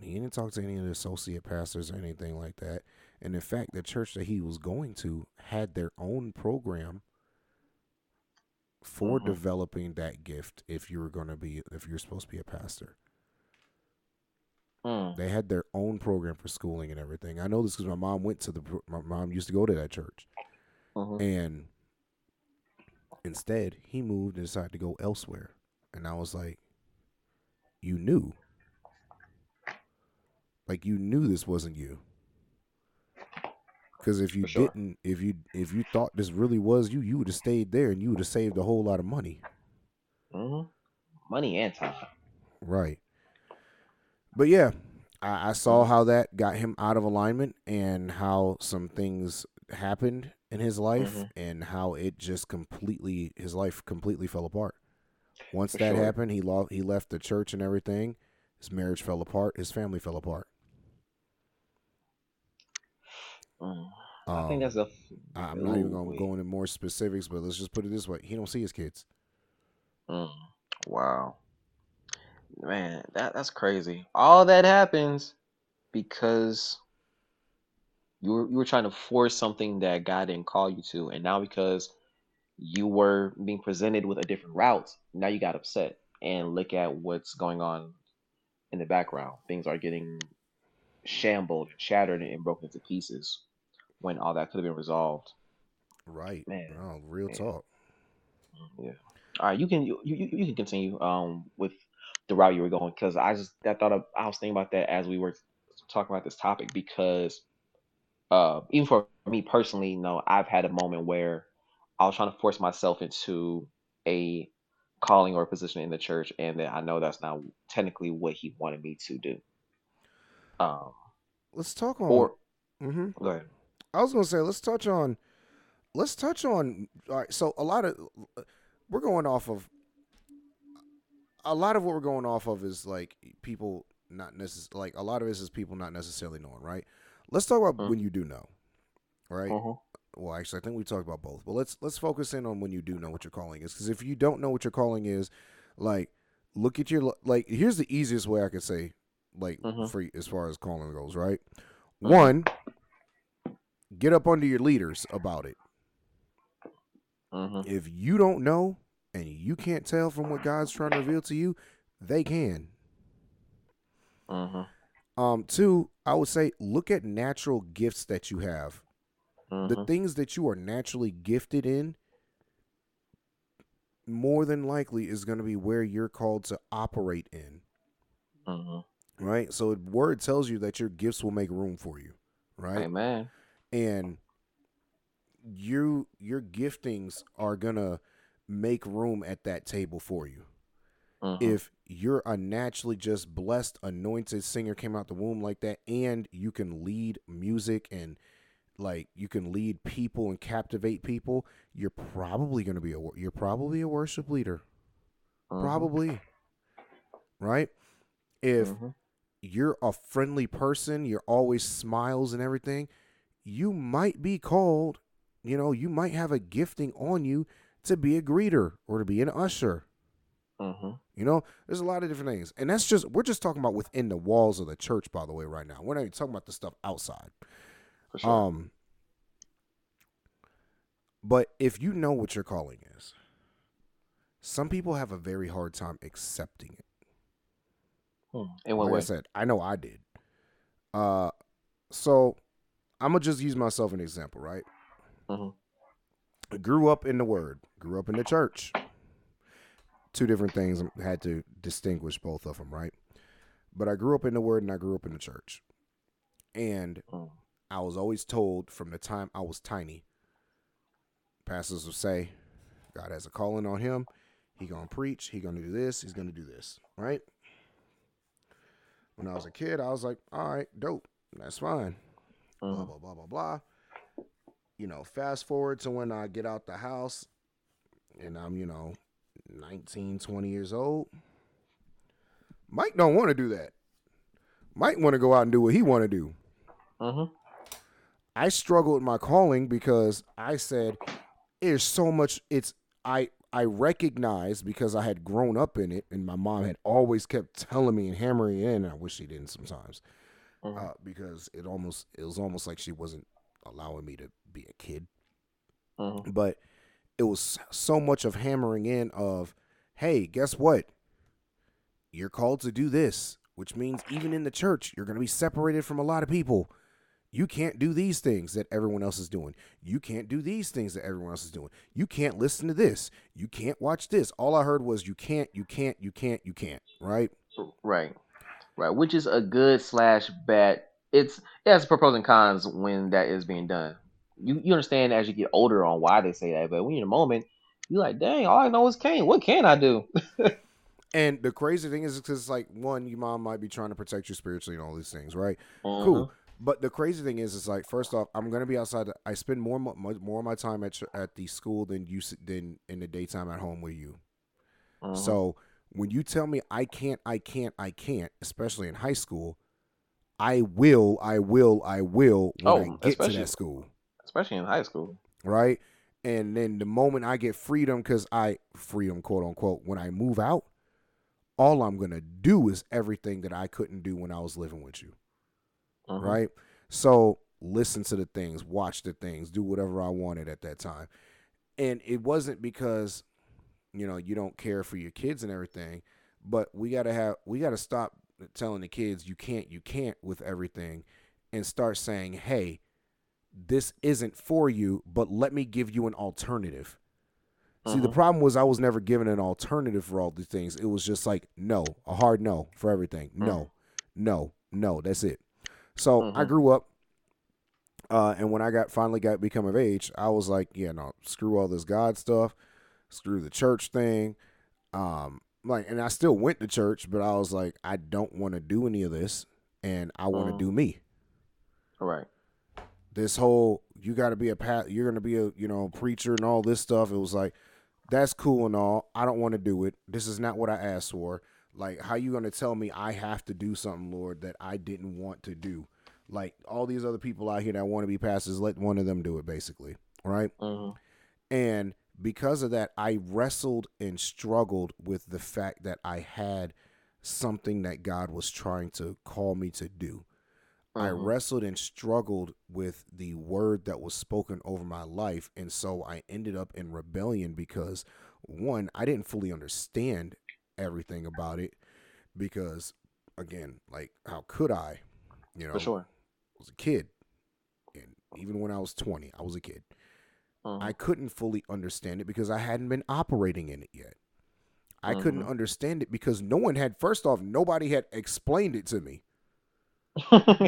he didn't talk to any of the associate pastors or anything like that. And in fact, the church that he was going to had their own program for Mhm. developing that gift if you were going to be if you're supposed to be a pastor. Mm. They had their own program for schooling and everything. I know this because my mom went to the my mom used to go to that church. hmm And instead, he moved and decided to go elsewhere. And I was like, You knew. Like you knew this wasn't you. Because if you sure. didn't, if you if you thought this really was you, you would have stayed there and you would have saved a whole lot of money. hmm Money and time. Right. But yeah, I, I saw how that got him out of alignment and how some things happened in his life Mhm. and how it just completely his life completely fell apart. Once For that sure. happened, he lost he left the church and everything. His marriage fell apart. His family fell apart. Mm. Um, I think that's a. I'm not even going to wait. go into more specifics, but let's just put it this way: he don't see his kids. Mm. Wow. Man, that that's crazy. All that happens because you were you were trying to force something that God didn't call you to, and now because you were being presented with a different route, now you got upset. And look at what's going on in the background. Things are getting shambled, and shattered, and broken into pieces. when all that could have been resolved. Right. Man. Oh, real Yeah. talk. Yeah. All right, you can you, you, you can continue um with the route you were going because I just I thought of, I was thinking about that as we were talking about this topic because uh even for me personally, you know, I've had a moment where I was trying to force myself into a calling or position in the church, and that I know that's not technically what he wanted me to do. Um, Let's talk on. or hmm go ahead. I was gonna say let's touch on. Let's touch on. All right. So a lot of we're going off of. A lot of what we're going off of is like people not necessarily like a lot of this is people not necessarily knowing, right? Let's talk about Mhm. when you do know, right? Mhm. well actually i think we talked about both but let's let's focus in on when you do know what your calling is because if you don't know what your calling is like look at your like here's the easiest way i could say like Mhm. for as far as calling goes right Mhm. one get up under your leaders about it Mhm. if you don't know and you can't tell from what god's trying to reveal to you they can Mhm. um two i would say look at natural gifts that you have the Mhm. things that you are naturally gifted in more than likely is going to be where you're called to operate in Mhm. Right so word tells you that your gifts will make room for you right Amen. and you your giftings are going to make room at that table for you Mhm. if you're a naturally just blessed anointed singer came out the womb like that and you can lead music and like you can lead people and captivate people you're probably going to be a you're probably a worship leader Mhm. probably right if Mhm. You're a friendly person you're always smiles and everything you might be called you know you might have a gifting on you to be a greeter or to be an usher Mhm. you know, there's a lot of different things. And that's just we're just talking about within the walls of the church, by the way, right now. We're not even talking about the stuff outside. Sure. Um but if you know what your calling is, some people have a very hard time accepting it. Hmm. In what like way? I said, I know I did. Uh so I'm gonna just use myself an example, right? Mhm. I grew up in the word, grew up in the church. Two different things. I had to distinguish both of them, right? But I grew up in the word and I grew up in the church. And Mm. I was always told from the time I was tiny, pastors would say, God has a calling on him. He gonna preach. He gonna do this. He's gonna do this, right? When I was a kid, I was like, all right, dope. That's fine blah Mhm. blah blah blah blah. You know, fast forward to when I get out the house and I'm, you know, 19, 20 years old. Mike don't want to do that. Mike want to go out and do what he want to do. Mhm. I struggled with my calling because I said there's so much it's I I recognized because I had grown up in it and my mom had always kept telling me and hammering in and I wish she didn't sometimes Mhm. uh, because it almost it was almost like she wasn't allowing me to be a kid. Mhm. But it was so much of hammering in of, hey, guess what? You're called to do this, which means even in the church, you're going to be separated from a lot of people. You can't do these things that everyone else is doing. You can't do these things that everyone else is doing. You can't listen to this. You can't watch this. All I heard was you can't, you can't, you can't, you can't, right? Right. Right. Which is a good slash bad. It's it has pros and cons when that is being done. You you understand as you get older on why they say that, but when you're in a moment, you're like, dang, all I know is Cain. What can I do? And the crazy thing is because, like, one, your mom might be trying to protect you spiritually and all these things, right? Mhm. Cool. But the crazy thing is, it's like first off, I'm gonna be outside. I spend more mo- mo- more of my time at at the school than you than in the daytime at home with you. Mhm. So when you tell me I can't, I can't, I can't, especially in high school, I will, I will, I will when Oh, I get to that school, especially in high school. right? And then the moment I get freedom, because I freedom, quote unquote, when I move out, all I'm gonna do is everything that I couldn't do when I was living with you. Mhm. right? So listen to the things, watch the things, do whatever I wanted at that time. And it wasn't because, you know, you don't care for your kids and everything, but we gotta have we gotta stop telling the kids you can't, you can't with everything and start saying, Hey, this isn't for you, but let me give you an alternative. See, the Mhm. problem was I was never given an alternative for all these things. It was just like no, a hard no for everything. No, no, no. That's it. So I Mhm. grew up, uh, and when I got finally got become of age, I was like, yeah, no, screw all this God stuff, screw the church thing. Um, like, and I still went to church, but I was like, I don't want to do any of this, and I want to Mhm. do me Right. this whole you got to be a pat you're going to be a you know preacher and all this stuff it was like that's cool and all i don't want to do it this is not what i asked for like how you going to tell me i have to do something lord that i didn't want to do like all these other people out here that want to be pastors let one of them do it basically right hmm and because of that i wrestled and struggled with the fact that i had something that god was trying to call me to do I Mhm. wrestled and struggled with the word that was spoken over my life. And so I ended up in rebellion because, one, I didn't fully understand everything about it. Because, again, like, how could I? You know, For sure. I was a kid. And even when I was 20, I was a kid. I couldn't fully understand it because I hadn't been operating in it yet. I couldn't Mhm. understand it because no one had, first off, nobody had explained it to me.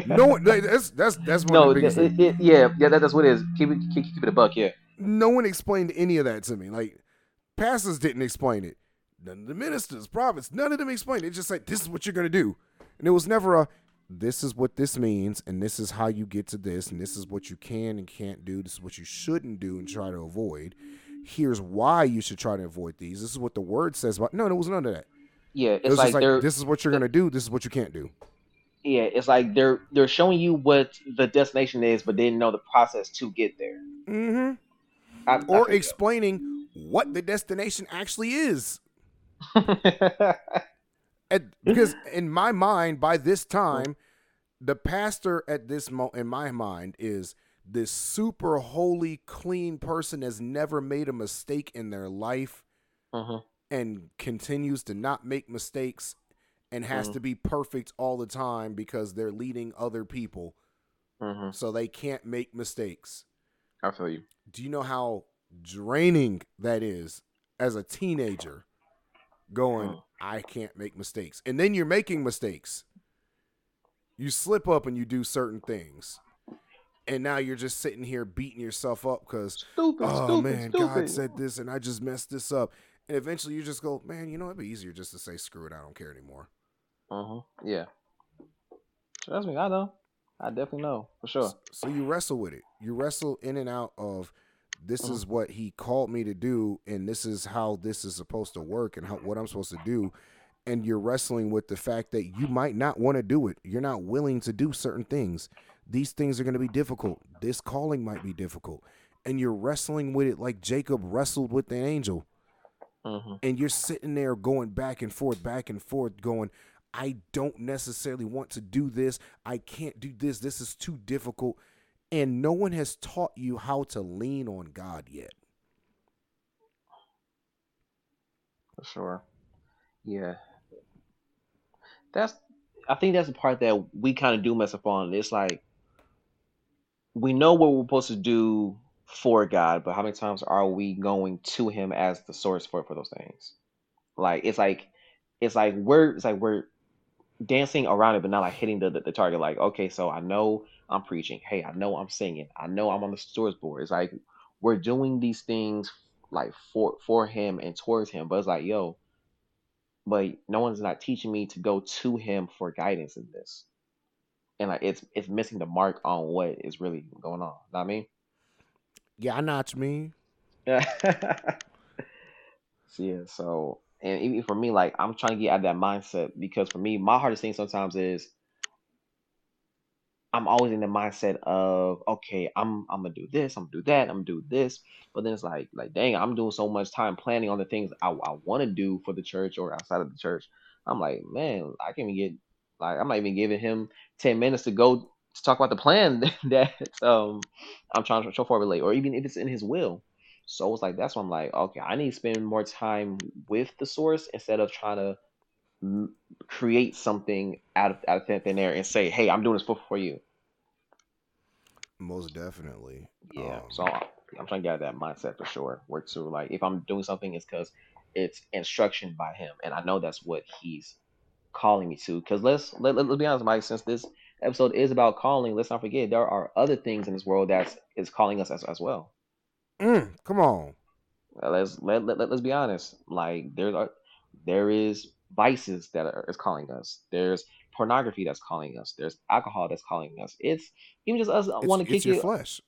No one, that's that's that's one no, of the biggest it, it, yeah, yeah, that, that's what it is. Keep it, keep, keep it a buck, yeah. no one explained any of that to me. Like pastors didn't explain it. None of the ministers, prophets, none of them explained. It's just like this is what you're gonna do, and it was never a this is what this means, and this is how you get to this, and this is what you can and can't do. This is what you shouldn't do and try to avoid. Here's why you should try to avoid these. This is what the word says about. No, there was none of that. Yeah, It it's was like, like this is what you're gonna do. This is what you can't do. yeah, it's like they're they're showing you what the destination is, but they didn't know the process to get there. Mm-hmm. I, I Or feel explaining what the destination actually is. at, because in my mind, by this time, the pastor at this mo in my mind is this super holy, clean person has never made a mistake in their life Mhm. and continues to not make mistakes and has Mhm. to be perfect all the time because they're leading other people, Mhm. so they can't make mistakes. I feel you. Do you know how draining that is as a teenager going, Mm. I can't make mistakes. And then you're making mistakes. You slip up and you do certain things. And now you're just sitting here beating yourself up because, oh stupid, man, stupid. God said this and I just messed this up. And eventually you just go, man, you know, it'd be easier just to say, screw it, I don't care anymore. Mhm. Yeah. Trust me, I know. I definitely know for sure. So you wrestle with it. You wrestle in and out of this Mhm. is what he called me to do, and this is how this is supposed to work, and how, what I'm supposed to do. And you're wrestling with the fact that you might not want to do it. You're not willing to do certain things. These things are going to be difficult. This calling might be difficult. And you're wrestling with it like Jacob wrestled with the angel hmm and you're sitting there going back and forth, back and forth, going, I don't necessarily want to do this. I can't do this. This is too difficult. And no one has taught you how to lean on God yet. For sure. Yeah. That's I think that's the part that we kind of do mess up on. It's like we know what we're supposed to do for God, but how many times are we going to him as the source for for those things? Like it's like it's like we're it's like we're dancing around it, but not like hitting the, the, the target. Like, okay, so I know I'm preaching. Hey, I know I'm singing. I know I'm on the stewards board. It's like we're doing these things like for for him and towards him. But it's like, yo, but no one's not teaching me to go to him for guidance in this. And like it's it's missing the mark on what is really going on. Know what I mean? Yeah, I know what you mean. Yeah. so yeah, so and even for me, like I'm trying to get out of that mindset because for me, my hardest thing sometimes is I'm always in the mindset of okay, I'm I'm gonna do this, I'm gonna do that, I'm gonna do this, but then it's like like dang, I'm doing so much time planning on the things I, I want to do for the church or outside of the church. I'm like, man, I can't even get like I'm not even giving him ten minutes to go to talk about the plan that um I'm trying to show forward late, or even if it's in his will. So it's like that's why I'm like, okay, I need to spend more time with the source instead of trying to create something out of out of thin air and say, hey, I'm doing this for for you. Most definitely. Yeah. Um, so I'm, I'm trying to get that mindset for sure. Where to like if I'm doing something, it's because it's instruction by him, and I know that's what he's calling me to. Because let's let, let, let's be honest, Mike. Since this episode is about calling, let's not forget there are other things in this world that's is calling us as, as well. mm, come on. Let's let, let, let us be honest. Like there are there is vices that are is calling us. There's pornography that's calling us. There's alcohol that's calling us. It's even just us want to it's kick your it. flesh.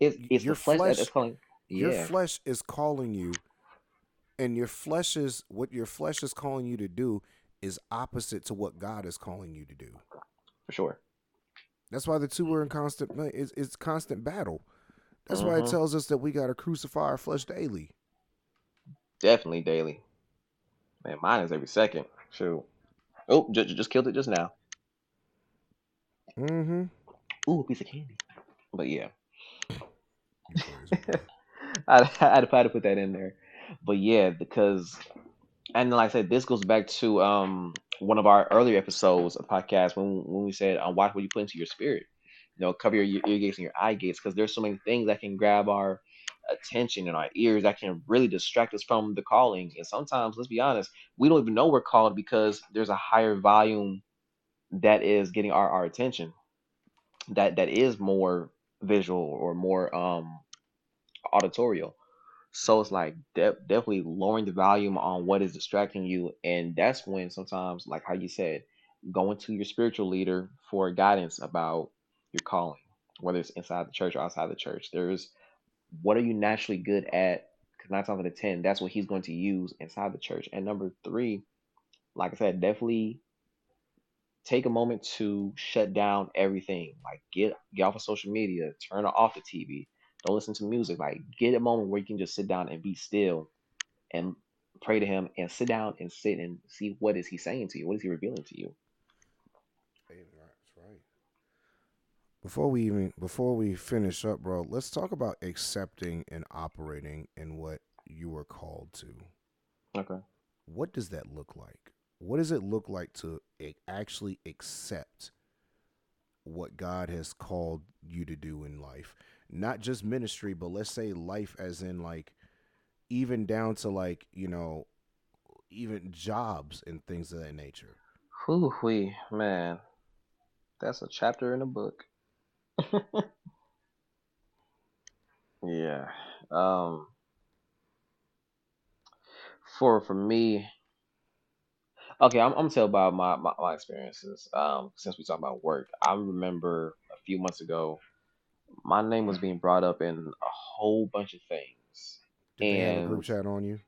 It's it's your the flesh, flesh- is calling. Your Yeah, flesh is calling you, and your flesh is what your flesh is calling you to do is opposite to what God is calling you to do. for sure. That's why the two are in constant. It's, it's constant battle. That's why it Mhm. tells us that we got to crucify our flesh daily. Definitely daily. Man, mine is every second. Shoot. Oh, just just killed it just now. Mm-hmm. Ooh, a piece of candy. But yeah. You crazy. bro. I, I had to I had to put that in there. But yeah, because and like I said, this goes back to um one of our earlier episodes of podcast when when we said um, watch what you put into your spirit. You know, cover your ear gates and your eye gates because there's so many things that can grab our attention in our ears that can really distract us from the calling. And sometimes, let's be honest, we don't even know we're called because there's a higher volume that is getting our, our attention. That that is more visual or more um auditorial. So it's like de- definitely lowering the volume on what is distracting you, and that's when sometimes, like how you said, going to your spiritual leader for guidance about your calling, whether it's inside the church or outside the church. There's what are you naturally good at? Because nine times out of ten, that's what he's going to use inside the church. And number three, like I said, definitely take a moment to shut down everything. Like get get off of social media, turn off the TV, don't listen to music. Like get a moment where you can just sit down and be still and pray to him and sit down and sit and see what is he saying to you? What is he revealing to you? Hey, That's right. Before we even before we finish up, bro, let's talk about accepting and operating in what you were called to. Okay. What does that look like? What does it look like to actually accept what God has called you to do in life? Not just ministry, but let's say life as in like even down to like, you know, even jobs and things of that nature. Whew, we man, that's a chapter in a book. yeah. Um. For for me, okay, I'm, I'm gonna tell about my, my my experiences. Um, since we talk about work, I remember a few months ago, my name was being brought up in a whole bunch of things. Did they have a group chat on you?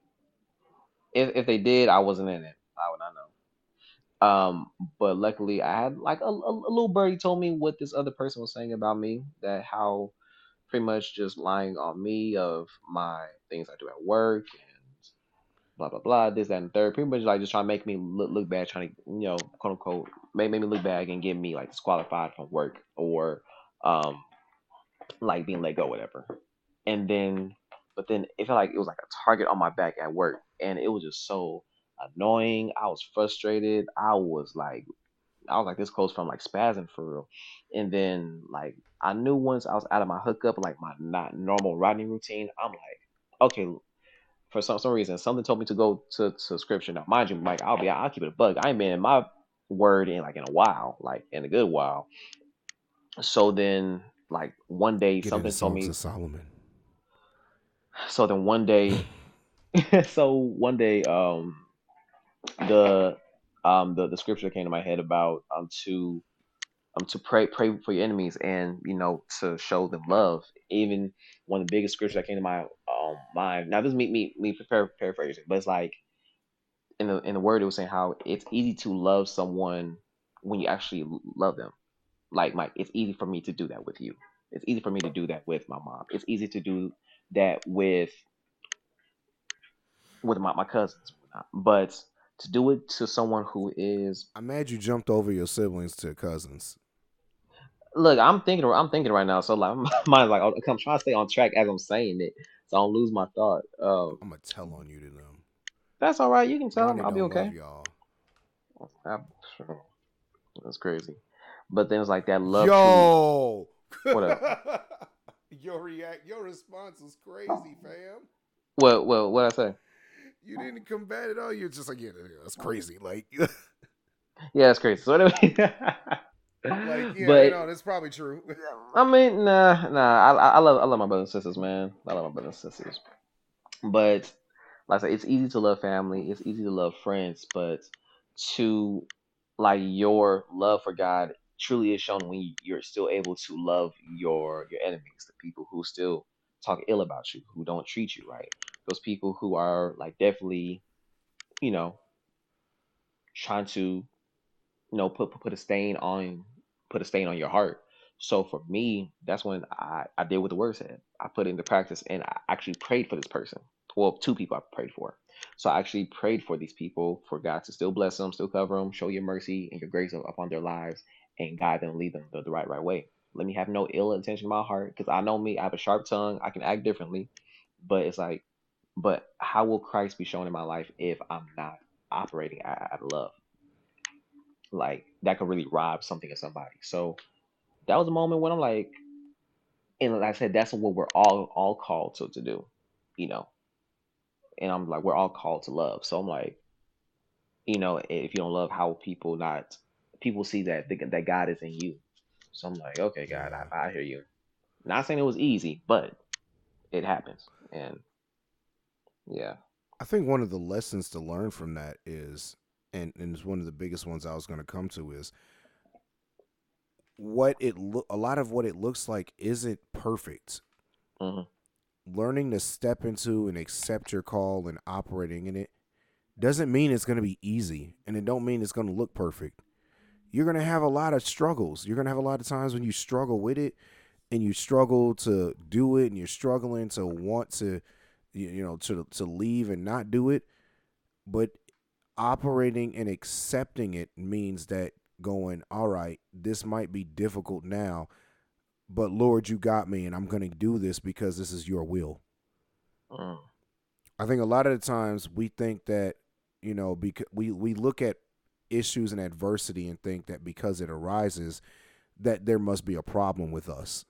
if if they did, I wasn't in it. I would not know. Um, but luckily, I had like a, a, a little birdie told me what this other person was saying about me. That how pretty much just lying on me of my things I do at work and blah blah blah, this that and third. Pretty much like just trying to make me look, look bad, trying to you know quote unquote make, make me look bad and get me like disqualified from work or um like being let go, whatever. And then, but then it felt like it was like a target on my back at work, and it was just so annoying. I was frustrated. I was like, I was like this close from like spazzing for real. And then like I knew once I was out of my hookup, like my not normal riding routine, I'm like, okay. For some some reason, something told me to go to, subscription. Now, mind you, Mike, I'll be I'll keep it a bug. I ain't been in my word in like in a while, like in a good while. So then, like one day, Get something told me. of Solomon. So then one day, so one day, um, the um the, the scripture came to my head about um to um to pray pray for your enemies and you know to show them love. Even one of the biggest scriptures that came to my um mind. Now this is me me me par- paraphrasing, but it's like in the in the word it was saying how it's easy to love someone when you actually love them. Like Mike, it's easy for me to do that with you. It's easy for me to do that with my mom. It's easy to do that with with my, my cousins. But to do it to someone who is I'm mad you jumped over your siblings to cousins. look, I'm thinking I'm thinking right now, so like mine's like I'm trying to stay on track as I'm saying it, so I don't lose my thought. Um, I'm gonna tell on you to them. that's all right. You can tell them I'll be okay. y'all. That's crazy. But then it's like that love. Yo, What up? your react, your response was crazy, fam. What what what I say? You didn't combat it all. You're just like, yeah, that's crazy. Like, Yeah, that's crazy. So anyway, like yeah, but you know, that's probably true. I mean, nah, nah. I, I I love I love my brothers and sisters, man. I love my brothers and sisters. But like I said, it's easy to love family. It's easy to love friends, but to like your love for God truly is shown when you're still able to love your your enemies, the people who still talk ill about you, who don't treat you right, those people who are like definitely, you know, trying to, you know, put put a stain on put a stain on your heart. So for me, that's when I, I did what the word said. I put it into practice and I actually prayed for this person. Well, two people I prayed for. So I actually prayed for these people for God to still bless them, still cover them, show your mercy and your grace upon their lives, and guide them, lead them the, the right right way. Let me have no ill intention in my heart, because I know me. I have a sharp tongue. I can act differently, but it's like, but how will Christ be shown in my life if I'm not operating out, of love? Like that could really rob something of somebody. So that was a moment when I'm like, and like I said, that's what we're all all called to to do, you know. And I'm like, we're all called to love. So I'm like, you know, if you don't love, how will people not? People see that that God is in you. So I'm like, okay, God, I, I hear you. Not saying it was easy, but it happens, and yeah, I think one of the lessons to learn from that is, and, and it's one of the biggest ones I was going to come to is what it look. A lot of what it looks like isn't perfect. Mhm. Learning to step into and accept your call and operating in it doesn't mean it's going to be easy, and it don't mean it's going to look perfect. You're going to have a lot of struggles. You're going to have a lot of times when you struggle with it, and you struggle to do it, and you're struggling to want to you, you know to to leave and not do it but operating and accepting it means that going all right this might be difficult now but lord you got me and i'm going to do this because this is your will Mm. i think a lot of the times we think that you know because we we look at issues and adversity and think that because it arises that there must be a problem with us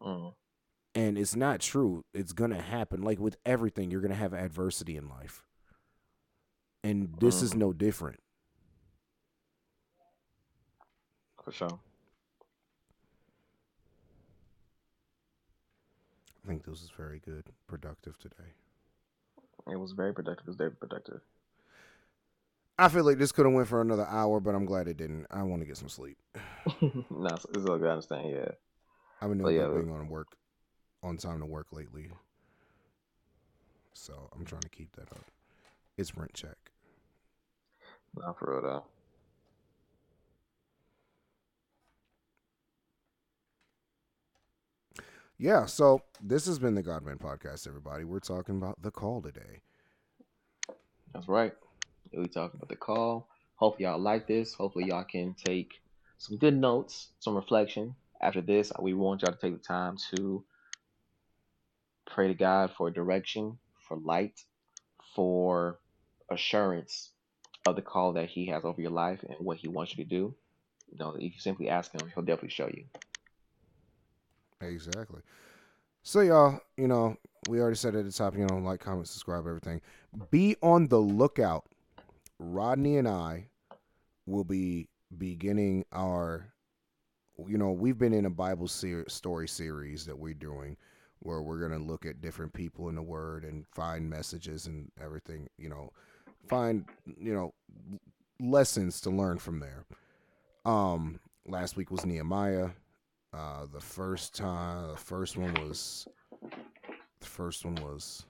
Mm. And it's not true it's gonna happen like with everything you're gonna have adversity in life and this is Mhm. no different for sure. i think this is very good productive today It was very productive. It was very productive. i feel like this could have went for another hour but i'm glad it didn't i want to get some sleep no, it's, all good. I understand. Yeah. i've been Well, doing yeah, being on work on time to work lately so i'm trying to keep that up it's rent check Not for real though. yeah so this has been the godman podcast everybody we're talking about the call today That's right. We talking about the call. Hopefully y'all like this. Hopefully y'all can take some good notes, some reflection. After this, we want y'all to take the time to pray to God for direction, for light, for assurance of the call that He has over your life and what He wants you to do. You know, if you simply ask Him, He'll definitely show you. Exactly. So y'all, you know, we already said at the top, you know, like, comment, subscribe, everything. Be on the lookout. Rodney and I will be beginning our you know, we've been in a Bible ser- story series that we're doing where we're going to look at different people in the word and find messages and everything, you know, find, you know, lessons to learn from there. Um last week was Nehemiah. Uh, the first time, the first one was, the first one was,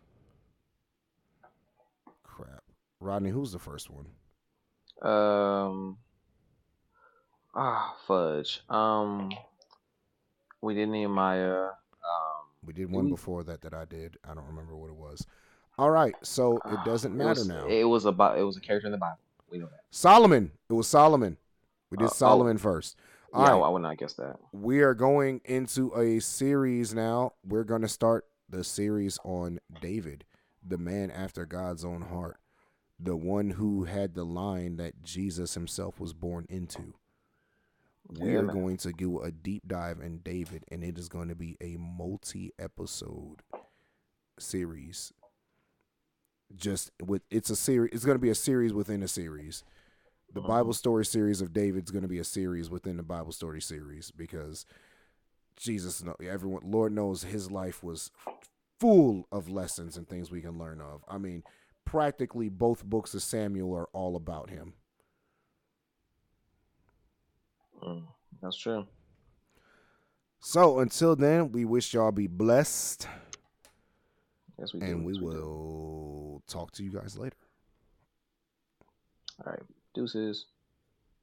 crap. Rodney, who's the first one? Um, ah, fudge. Um, we did Nehemiah. We did one before that that I did. I don't remember what it was. All right, so it ah, doesn't it matter was- now. It was about. It was a character in the Bible. We know that. Solomon. It was Solomon. We did Uh, oh. Solomon first. All yeah, right. I would not guess that. we are going into a series now. We're going to start the series on David, the man after God's own heart, the one who had the line that Jesus himself was born into. We Yeah, are man. going to do a deep dive in David, and it is going to be a multi-episode series. Just with it's a series. It's going to be a series within a series. The Mhm. Bible story series of David's going to be a series within the Bible story series because Jesus, know everyone, Lord knows his life was full of lessons and things we can learn of. I mean, practically both books of Samuel are all about him. Mm, that's true. So until then, we wish y'all be blessed, Yes, we do. and we Yes, do. will talk to you guys later. All right. Deuces.